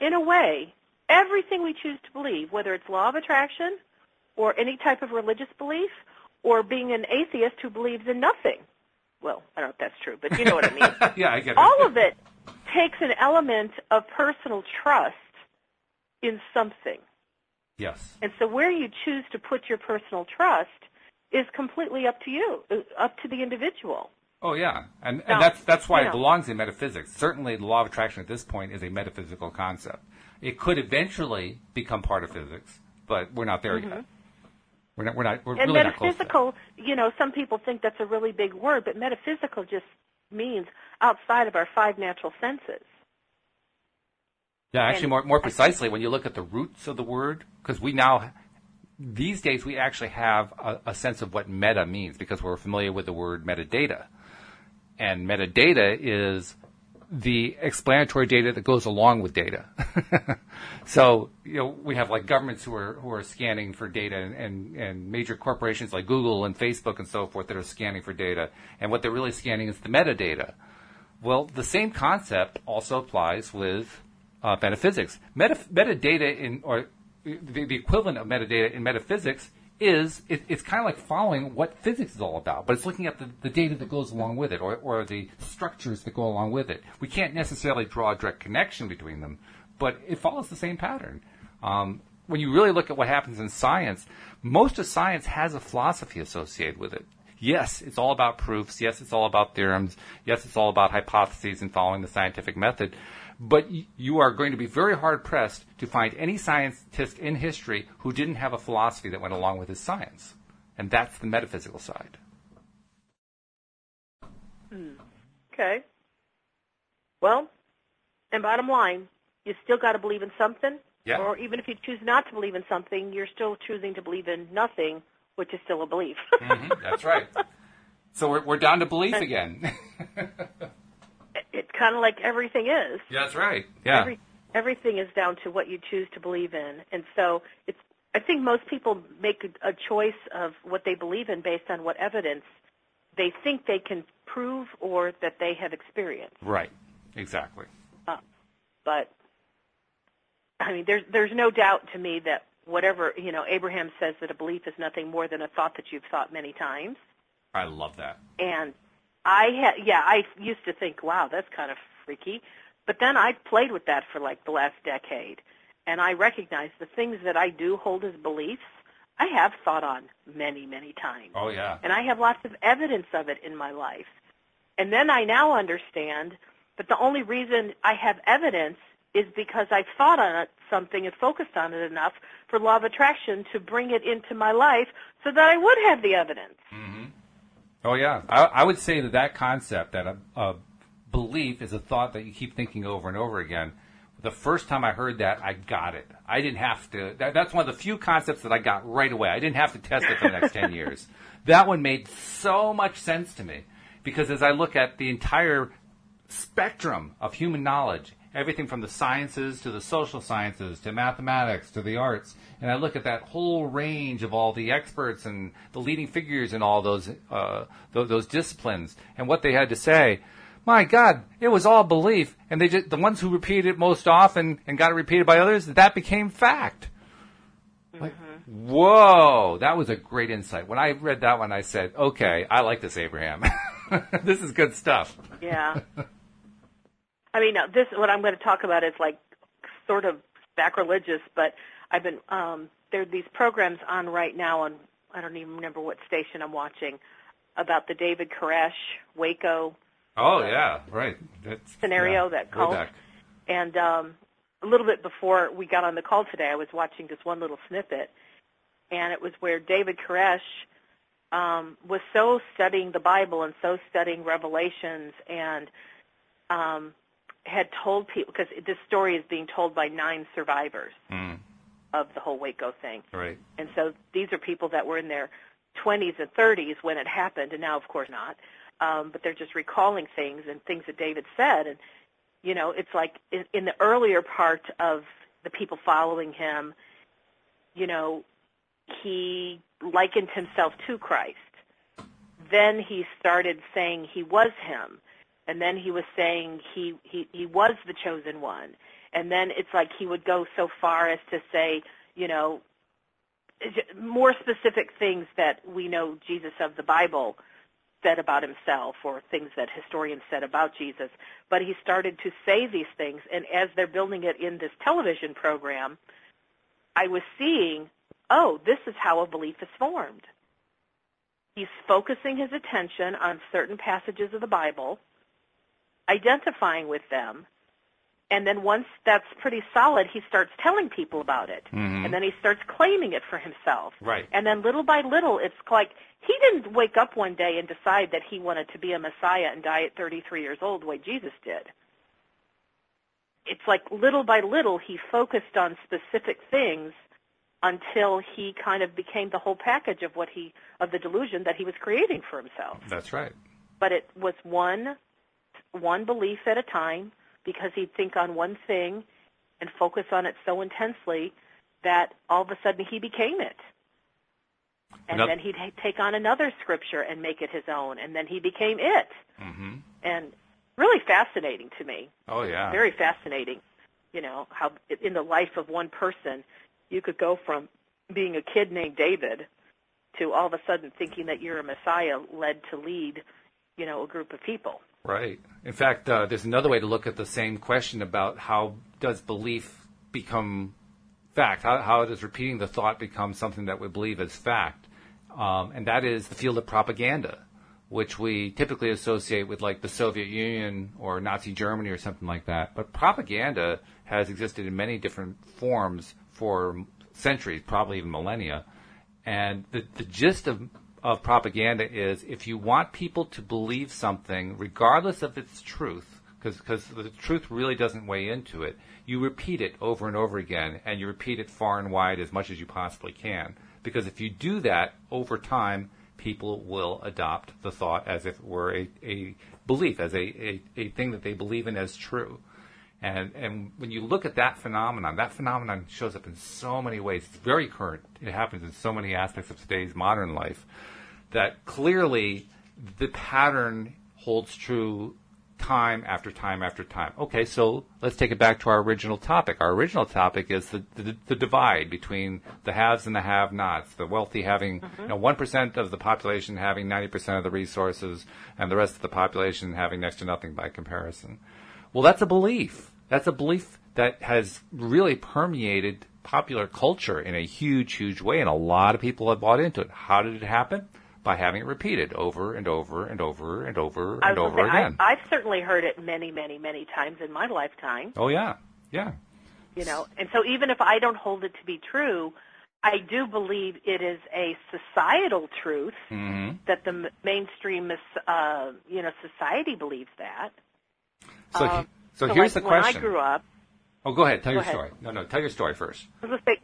in a way, everything we choose to believe, whether it's law of attraction or any type of religious belief or being an atheist who believes in nothing, well, I don't know if that's true, but you know what I mean. *laughs* yeah, I get it. All of it takes an element of personal trust in something. Yes. And so where you choose to put your personal trust is completely up to you, uh, up to the individual. Oh yeah, and, and now, that's that's why you know, it belongs in metaphysics. Certainly, the law of attraction at this point is a metaphysical concept. It could eventually become part of physics, but we're not there mm-hmm. yet. We're not. We're not. We're and really metaphysical, you know, some people think that's a really big word, but metaphysical just means outside of our five natural senses. Yeah, actually, and more more precisely, when you look at the roots of the word, because we now these days we actually have a, a, sense of what meta means because we're familiar with the word metadata, and metadata is the explanatory data that goes along with data. *laughs* so, you know, we have like governments who are who are scanning for data and, and, and, major corporations like Google and Facebook and so forth that are scanning for data. And what they're really scanning is the metadata. Well, the same concept also applies with uh, metaphysics. Meta, metadata in or the, the equivalent of metadata in metaphysics is it, it's kind of like following what physics is all about, but it's looking at the, the data that goes along with it or, or the structures that go along with it. We can't necessarily draw a direct connection between them, but it follows the same pattern. Um, when you really look at what happens in science, most of science has a philosophy associated with it. Yes, it's all about proofs. Yes, it's all about theorems. Yes, it's all about hypotheses and following the scientific method. But you are going to be very hard pressed to find any scientist in history who didn't have a philosophy that went along with his science. And that's the metaphysical side. Hmm. Okay. Well, and bottom line, you still got to believe in something. Yeah. Or even if you choose not to believe in something, you're still choosing to believe in nothing, which is still a belief. mm-hmm, that's right. So we're, we're down to belief *laughs* again. *laughs* it's kind of like everything is. Yeah, that's right. Yeah. Every, everything is down to what you choose to believe in, and so it's. I think most people make a, a choice of what they believe in based on what evidence they think they can prove or that they have experienced. Right. Exactly. Uh, but I mean, there's there's no doubt to me that whatever you know, Abraham says that a belief is nothing more than a thought that you've thought many times. I love that. And I had, yeah, I used to think, wow, that's kind of freaky. But then I played with that for like the last decade, and I recognize the things that I do hold as beliefs. I have thought on many, many times. Oh yeah. And I have lots of evidence of it in my life. And then I now understand that the only reason I have evidence is because I've thought on it, something and focused on it enough for law of attraction to bring it into my life so that I would have the evidence. Mm-hmm. Oh yeah, I, I, would say that that concept, that a, a, belief is a thought that you keep thinking over and over again. The first time I heard that, I got it. I didn't have to. That, that's one of the few concepts that I got right away. I didn't have to test it for the next ten *laughs* years. That one made so much sense to me because as I look at the entire spectrum of human knowledge everything from the sciences to the social sciences to mathematics to the arts. And I look at that whole range of all the experts and the leading figures in all those uh, th- those disciplines and what they had to say. My God, it was all belief, and they just, the ones who repeated it most often and got it repeated by others, that became fact. Mm-hmm. Like, whoa, that was a great insight. When I read that one, I said, okay, I like this, Abraham. *laughs* this is good stuff. Yeah. *laughs* I mean, this what I'm going to talk about is like sort of sacrilegious, but I've been um, there are these programs on right now on I don't even remember what station I'm watching about the David Koresh Waco. Oh yeah, right. That's, scenario yeah, that cult. And um, a little bit before we got on the call today, I was watching this one little snippet, and it was where David Koresh um, was so studying the Bible and so studying Revelations and um, had told people because this story is being told by nine survivors mm. of the whole Waco thing. Right. And so these are people that were in their 20s and 30s when it happened, and now of course not. Um, but they're just recalling things and things that David said, and you know, it's like in, in the earlier part of the people following him, you know, he likened himself to Christ. Then he started saying he was him and then he was saying he he he was the chosen one. And then it's like he would go so far as to say you know more specific things that we know Jesus of the Bible said about himself or things that historians said about Jesus. But he started to say these things and as they're building it in this television program I was seeing oh this is how a belief is formed. He's focusing his attention on certain passages of the Bible identifying with them. And then once that's pretty solid, he starts telling people about it. Mm-hmm. And then he starts claiming it for himself. Right. And then little by little, it's like he didn't wake up one day and decide that he wanted to be a Messiah and die at 33 years old the way Jesus did. It's like little by little, he focused on specific things until he kind of became the whole package of what he of the delusion that he was creating for himself. That's right. But it was one one belief at a time because he'd think on one thing and focus on it so intensely that all of a sudden he became it. And then he'd take on another scripture and make it his own, and then he became it. Mm-hmm. And really fascinating to me. Oh yeah, very fascinating. You know how in the life of one person, you could go from being a kid named David to all of a sudden thinking that you're a messiah led to lead, you know, a group of people. Right. In fact, uh, there's another way to look at the same question about how does belief become fact? How, how does repeating the thought become something that we believe as fact? Um, and that is the field of propaganda, which we typically associate with like the Soviet Union or Nazi Germany or something like that. But propaganda has existed in many different forms for centuries, probably even millennia. And the, the gist of, of propaganda is if you want people to believe something, regardless of its truth, because the truth really doesn't weigh into it, you repeat it over and over again, and you repeat it far and wide as much as you possibly can. Because if you do that over time, people will adopt the thought as if it were a, a belief, as a, a, a thing that they believe in as true. And, and when you look at that phenomenon, that phenomenon shows up in so many ways. It's very current. It happens in so many aspects of today's modern life that clearly the pattern holds true time after time after time. Okay, so let's take it back to our original topic. Our original topic is the, the, the divide between the haves and the have-nots. The wealthy having, mm-hmm. you know, one percent of the population having ninety percent of the resources, and the rest of the population having next to nothing by comparison. Well, that's a belief. That's a belief that has really permeated popular culture in a huge, huge way, and a lot of people have bought into it. How did it happen? By having it repeated over and over and over and over and over say, again. I, I've certainly heard it many, many, many times in my lifetime. Oh yeah, yeah. You know, and so even if I don't hold it to be true, I do believe it is a societal truth mm-hmm. that the mainstream, uh, you know, society believes that. So, um, so, so here's like the question. When I grew up. Oh, go ahead. Tell go your ahead. story. No, no. Tell your story first. I was say,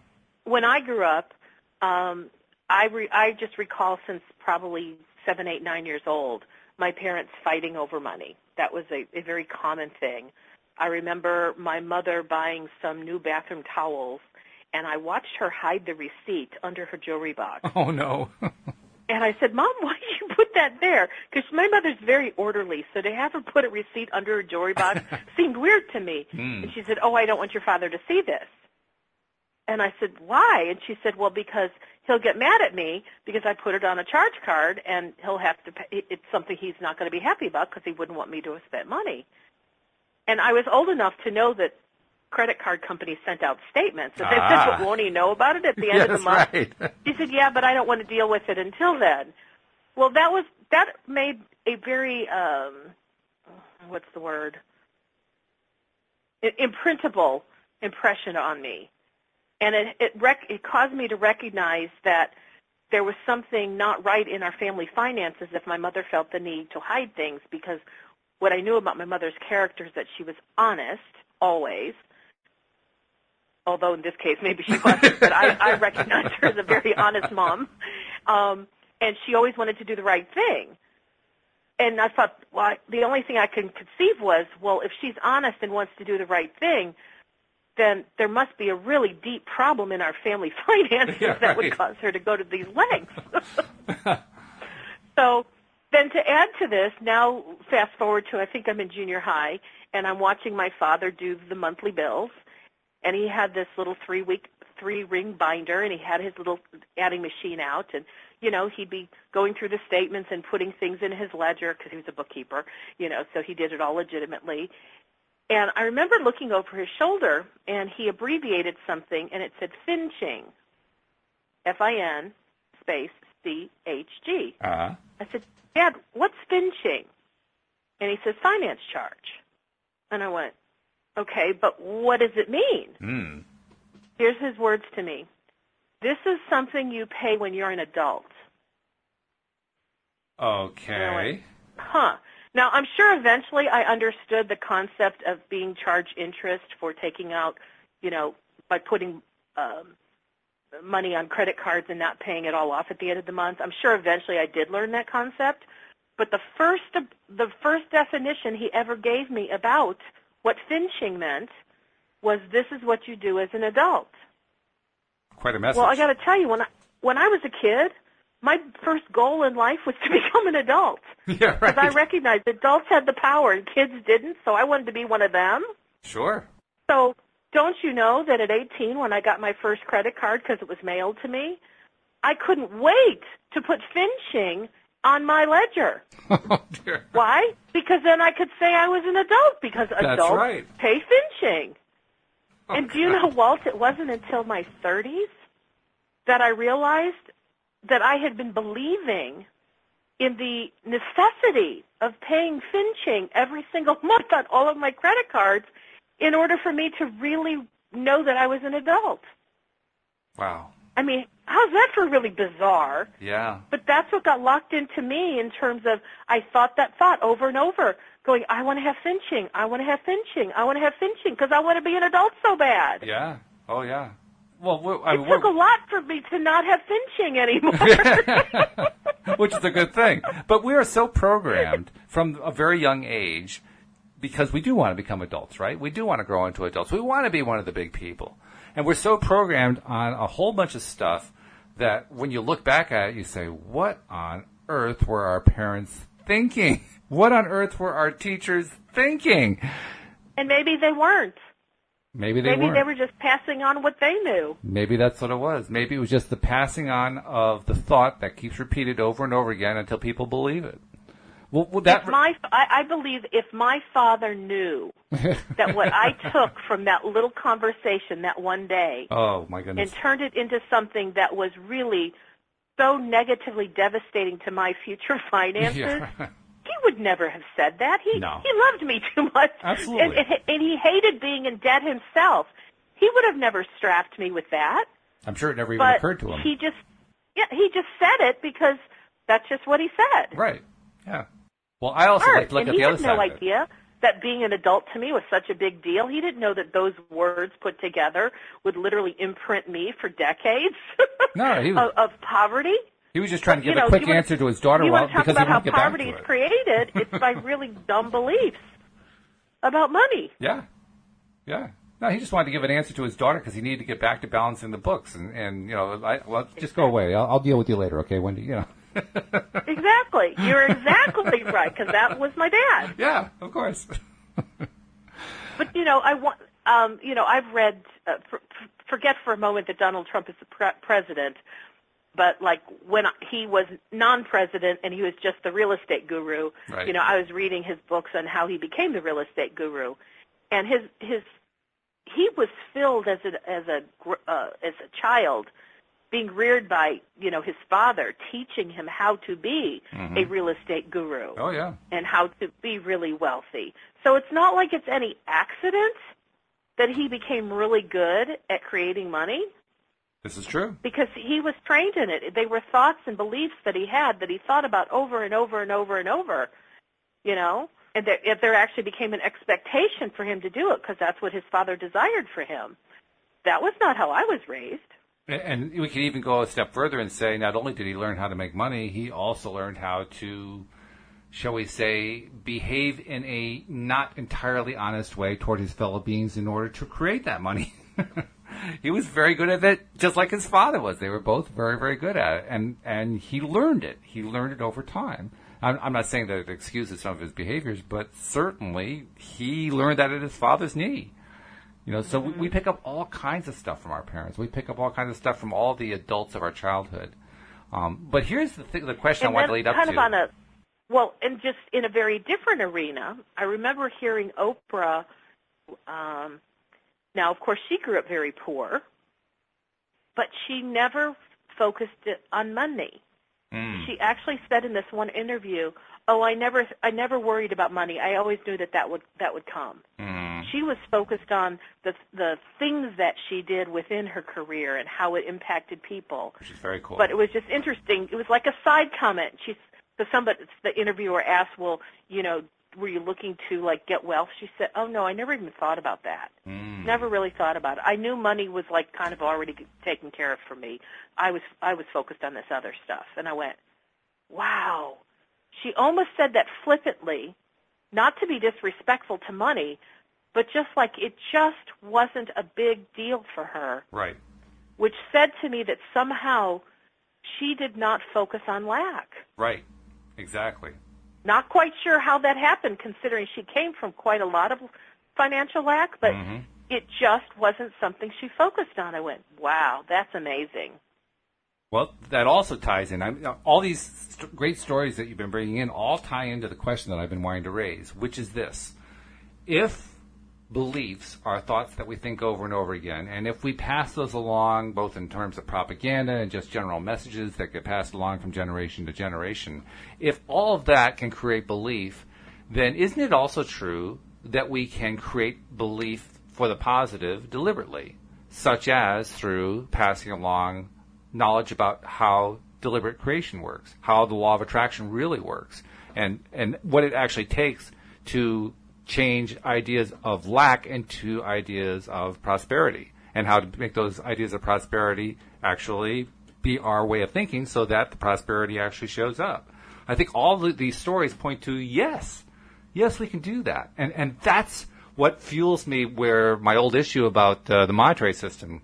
when I grew up, um, I re- I just recall since probably seven, eight, nine years old, my parents fighting over money. That was a, a very common thing. I remember my mother buying some new bathroom towels, and I watched her hide the receipt under her jewelry box. Oh no! *laughs* and I said, "Mom, why did you put that there?" Because my mother's very orderly, so to have her put a receipt under her jewelry box *laughs* seemed weird to me. Mm. And she said, "Oh, I don't want your father to see this." And I said, "Why?" And she said, "Well, because he'll get mad at me because I put it on a charge card, and he'll have to. Pay, it's something he's not going to be happy about because he wouldn't want me to have spent money. And I was old enough to know that credit card companies sent out statements. And they said, Ah. "But won't he know about it at the *laughs* end of the month?" right. *laughs* She said, "Yeah, but I don't want to deal with it until then." Well, that was that made a very um, what's the word? Imprintable impression on me, and it caused me to recognize that there was something not right in our family finances if my mother felt the need to hide things because what I knew about my mother's character is that she was honest always. Although in this case maybe she wasn't, but I, I recognize her as a very honest mom. Um, and she always wanted to do the right thing. And I thought, well, I, the only thing I can conceive was, well, if she's honest and wants to do the right thing, then there must be a really deep problem in our family *laughs* finances Yeah, that would cause her to go to these lengths. *laughs* *laughs* so then to add to this, now fast forward to I think I'm in junior high and I'm watching my father do the monthly bills and he had this little three week three ring binder and he had his little adding machine out and you know he'd be going through the statements and putting things in his ledger because he was a bookkeeper you know so he did it all legitimately and I remember looking over his shoulder and he abbreviated something and it said finching F I N space C H G Uh-huh. I said, Dad, what's finching? And he says, finance charge. And I went, okay, but what does it mean? Hmm. Here's his words to me. This is something you pay when you're an adult. Okay. Huh. Now, I'm sure eventually I understood the concept of being charged interest for taking out, you know, by putting um, money on credit cards and not paying it all off at the end of the month. I'm sure eventually I did learn that concept. But the first, the first definition he ever gave me about what finching meant was this is what you do as an adult. Quite a message. Well, I got to tell you, when I, when I was a kid, my first goal in life was to *laughs* become an adult *laughs* yeah, because. I recognized adults had the power and kids didn't, so I wanted to be one of them. Sure. So don't you know that at 18, when I got my first credit card because it was mailed to me, I couldn't wait to put finching on my ledger. *laughs* Oh, dear. Why? Because then I could say I was an adult because That's adults right. pay finching. Oh, and do you know, Walt, it wasn't until my 30s that I realized that I had been believing in the necessity of paying finching every single *laughs* month on all of my credit cards in order for me to really know that I was an adult. Wow. I mean, how's that for really bizarre? Yeah. But that's what got locked into me in terms of I thought that thought over and over, going, I want to have finching, I want to have finching, I want to have finching because I want to be an adult so bad. Yeah. Oh, yeah. Well, I It took a lot for me to not have finching anymore. *laughs* *laughs* which is a good thing. But we are so programmed from a very young age because we do want to become adults, right? We do want to grow into adults. We want to be one of the big people. And we're so programmed on a whole bunch of stuff that when you look back at it, you say, what on earth were our parents thinking? *laughs* What on earth were our teachers thinking? and maybe they weren't. Maybe they maybe weren't. they were just passing on what they knew. Maybe that's what it was. Maybe it was just the passing on of the thought that keeps repeated over and over again until people believe it. Well, well that if my, I, I believe if my father knew *laughs* that what I took from that little conversation that one day oh my goodness, and turned it into something that was really so negatively devastating to my future *laughs* finances, Yeah. *laughs* he would never have said that. He No. he loved me too much, Absolutely. and, and, and he hated being in debt himself. He would have never strapped me with that, I'm sure it never even but occurred to him. he just yeah he just said it because that's just what he said. right. Yeah. Well, I also like to look and at he the other had side no of it. idea that being an adult to me was such a big deal. He didn't know that those words put together would literally imprint me for decades No, he *laughs* was- of, of poverty. He was just trying to give you know, a quick answer to his daughter You want to talk because he about how wouldn't get back poverty is it. created? It's by *laughs* really dumb beliefs about money. Yeah. Yeah. No, he just wanted to give an answer to his daughter because he needed to get back to balancing the books. And, and you know, I, well, just go away. I'll, I'll deal with you later, okay, Wendy? You know. *laughs* Exactly. You're exactly right because that was my dad. yeah, of course. *laughs* But you know, I want. Um, you know, I've read. Uh, for- forget for a moment that Donald Trump is the pre- president, but like when he was non-president and he was just the real estate guru. Right. You know, I was reading his books on how he became the real estate guru, and his his he was filled as a as a gr- uh, as a child being reared by you know his father teaching him how to be a real estate guru Oh, yeah. and how to be really wealthy. So it's not like it's any accident that he became really good at creating money This is true. because he was trained in it. They were thoughts and beliefs that he had that he thought about over and over and over and over, you know, and that if there actually became an expectation for him to do it because that's what his father desired for him. That was not how I was raised. And- we could even go a step further and say not only did he learn how to make money, he also learned how to, shall we say, behave in a not entirely honest way toward his fellow beings in order to create that money. *laughs* *laughs* he was very good at it, just like his father was. They were both very, very good at it, and and he learned it. He learned it over time. I'm, I'm not saying that it excuses some of his behaviors, but certainly he learned that at his father's knee. You know, so we, we pick up all kinds of stuff from our parents. We pick up all kinds of stuff from all the adults of our childhood. Um, but here's the th- the question and I want to lead up kind to. of on a well, and just in a very different arena, I remember hearing Oprah. Um, now, of course, she grew up very poor, but she never focused it on money. Mm. She actually said in this one interview, "Oh, I never, I never worried about money. I always knew that that would that would come." Mm. She was focused on the the things that she did within her career and how it impacted people. Which is very cool. But it was just interesting. It was like a side comment. She's so somebody the interviewer asked, "Well, you know, were you looking to like get wealth?" She said, "Oh no, I never even thought about that. Mm. Never really thought about it. I knew money was like kind of already taken care of for me. I was I was focused on this other stuff." And I went, "Wow." She almost said that flippantly, not to be disrespectful to money, but just like it just wasn't a big deal for her Right. which said to me that somehow she did not focus on lack. Right. Exactly. Not quite sure how that happened, considering she came from quite a lot of financial lack, but Mhm. it just wasn't something she focused on. I went, wow, that's amazing. Well, that also ties in. I'm, all these st- great stories that you've been bringing in all tie into the question that I've been wanting to raise, which is this: if beliefs are thoughts that we think over and over again, and if we pass those along, both in terms of propaganda and just general messages that get passed along from generation to generation, if all of that can create belief, then isn't it also true that we can create belief for the positive deliberately, such as through passing along knowledge about how deliberate creation works, how the law of attraction really works, and, and what it actually takes to change ideas of lack into ideas of prosperity, and how to make those ideas of prosperity actually be our way of thinking so that the prosperity actually shows up. I think all these stories point to yes, yes, we can do that. And, and that's what fuels me where my old issue about uh, the monetary system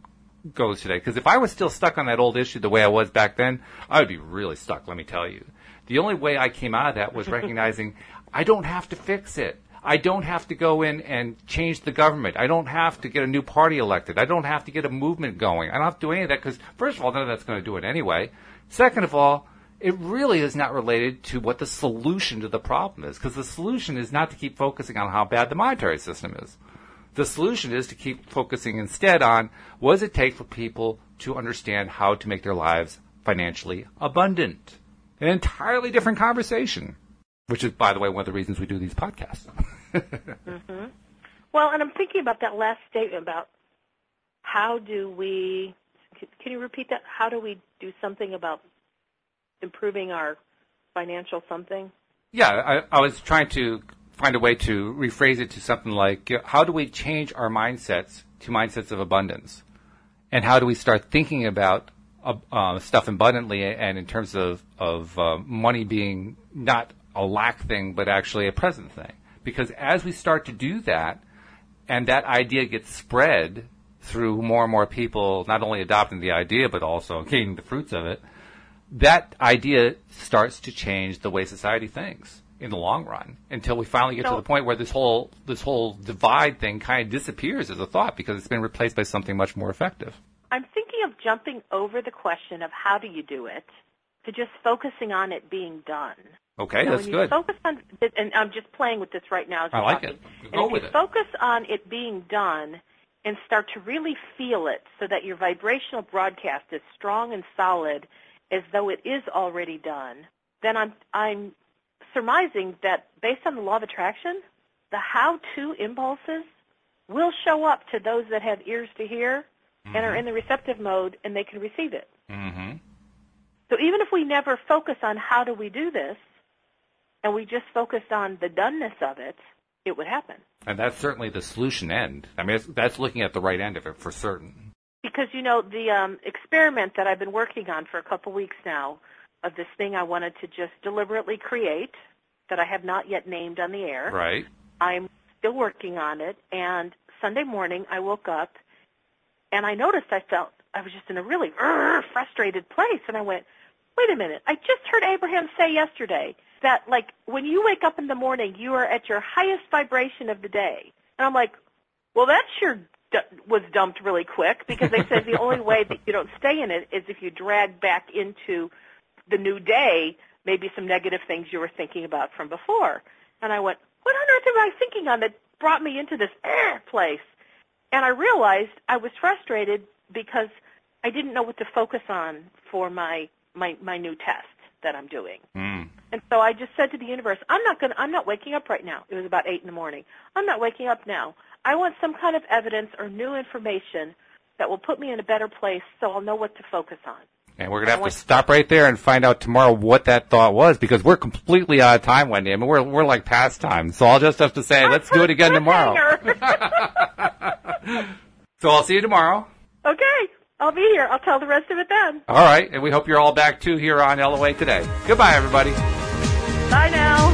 goes today. Because if I was still stuck on that old issue the way I was back then, I would be really stuck, let me tell you. The only way I came out of that was recognizing *laughs* I don't have to fix it. I don't have to go in and change the government. I don't have to get a new party elected. I don't have to get a movement going. I don't have to do any of that because, first of all, none of that's going to do it anyway. Second of all, it really is not related to what the solution to the problem is because the solution is not to keep focusing on how bad the monetary system is. The solution is to keep focusing instead on what does it take for people to understand how to make their lives financially abundant. An entirely different conversation, which is, by the way, one of the reasons we do these podcasts. *laughs* mm-hmm. Well, and I'm thinking about that last statement about how do we, can you repeat that? How do we do something about improving our financial something? Yeah, I, I was trying to find a way to rephrase it to something like how do we change our mindsets to mindsets of abundance? And how do we start thinking about uh, uh, stuff abundantly and in terms of, of uh, money being not a lack thing, but actually a present thing? Because as we start to do that, and that idea gets spread through more and more people not only adopting the idea, but also gaining the fruits of it, that idea starts to change the way society thinks in the long run until we finally get so, to the point where this whole this whole divide thing kind of disappears as a thought because it's been replaced by something much more effective. I'm thinking of jumping over the question of how do you do it to just focusing on it being done. Okay, so that's when good. You focus on, and I'm just playing with this right now. As I like talking. it. Go and if you it. focus on it being done and start to really feel it, so that your vibrational broadcast is strong and solid, as though it is already done, then I'm I'm surmising that based on the law of attraction, the how-to impulses will show up to those that have ears to hear mm-hmm. and are mm-hmm. in the receptive mode and they can receive it. Mm-hmm. So even if we never focus on how do we do this and we just focused on the doneness of it, it would happen. And that's certainly the solution end. I mean, that's looking at the right end of it for certain. Because, you know, the um, experiment that I've been working on for a couple weeks now of this thing I wanted to just deliberately create that I have not yet named on the air. Right. I'm still working on it. And Sunday morning, I woke up and I noticed I felt I was just in a really uh, frustrated place. And I went, wait a minute. I just heard Abraham say yesterday that, like, when you wake up in the morning, you are at your highest vibration of the day. And I'm like, well, that sure was dumped really quick because they said the *laughs* only way that you don't stay in it is if you drag back into the new day maybe some negative things you were thinking about from before. And I went, what on earth am I thinking on that brought me into this eh, place? And I realized I was frustrated because I didn't know what to focus on for my my, my new test that I'm doing. Mm. And so I just said to the universe, I'm not going to I'm not waking up right now. It was about 8 in the morning. I'm not waking up now. I want some kind of evidence or new information that will put me in a better place so I'll know what to focus on. And we're going to have to stop right there and find out tomorrow what that thought was because we're completely out of time, Wendy. I mean, we're, we're like past time. So I'll just have to say, let's do it again tomorrow. *laughs* so I'll see you tomorrow. Okay. I'll be here. I'll tell the rest of it then. All right. And we hope you're all back too here on LOA today. Goodbye, everybody. Bye now.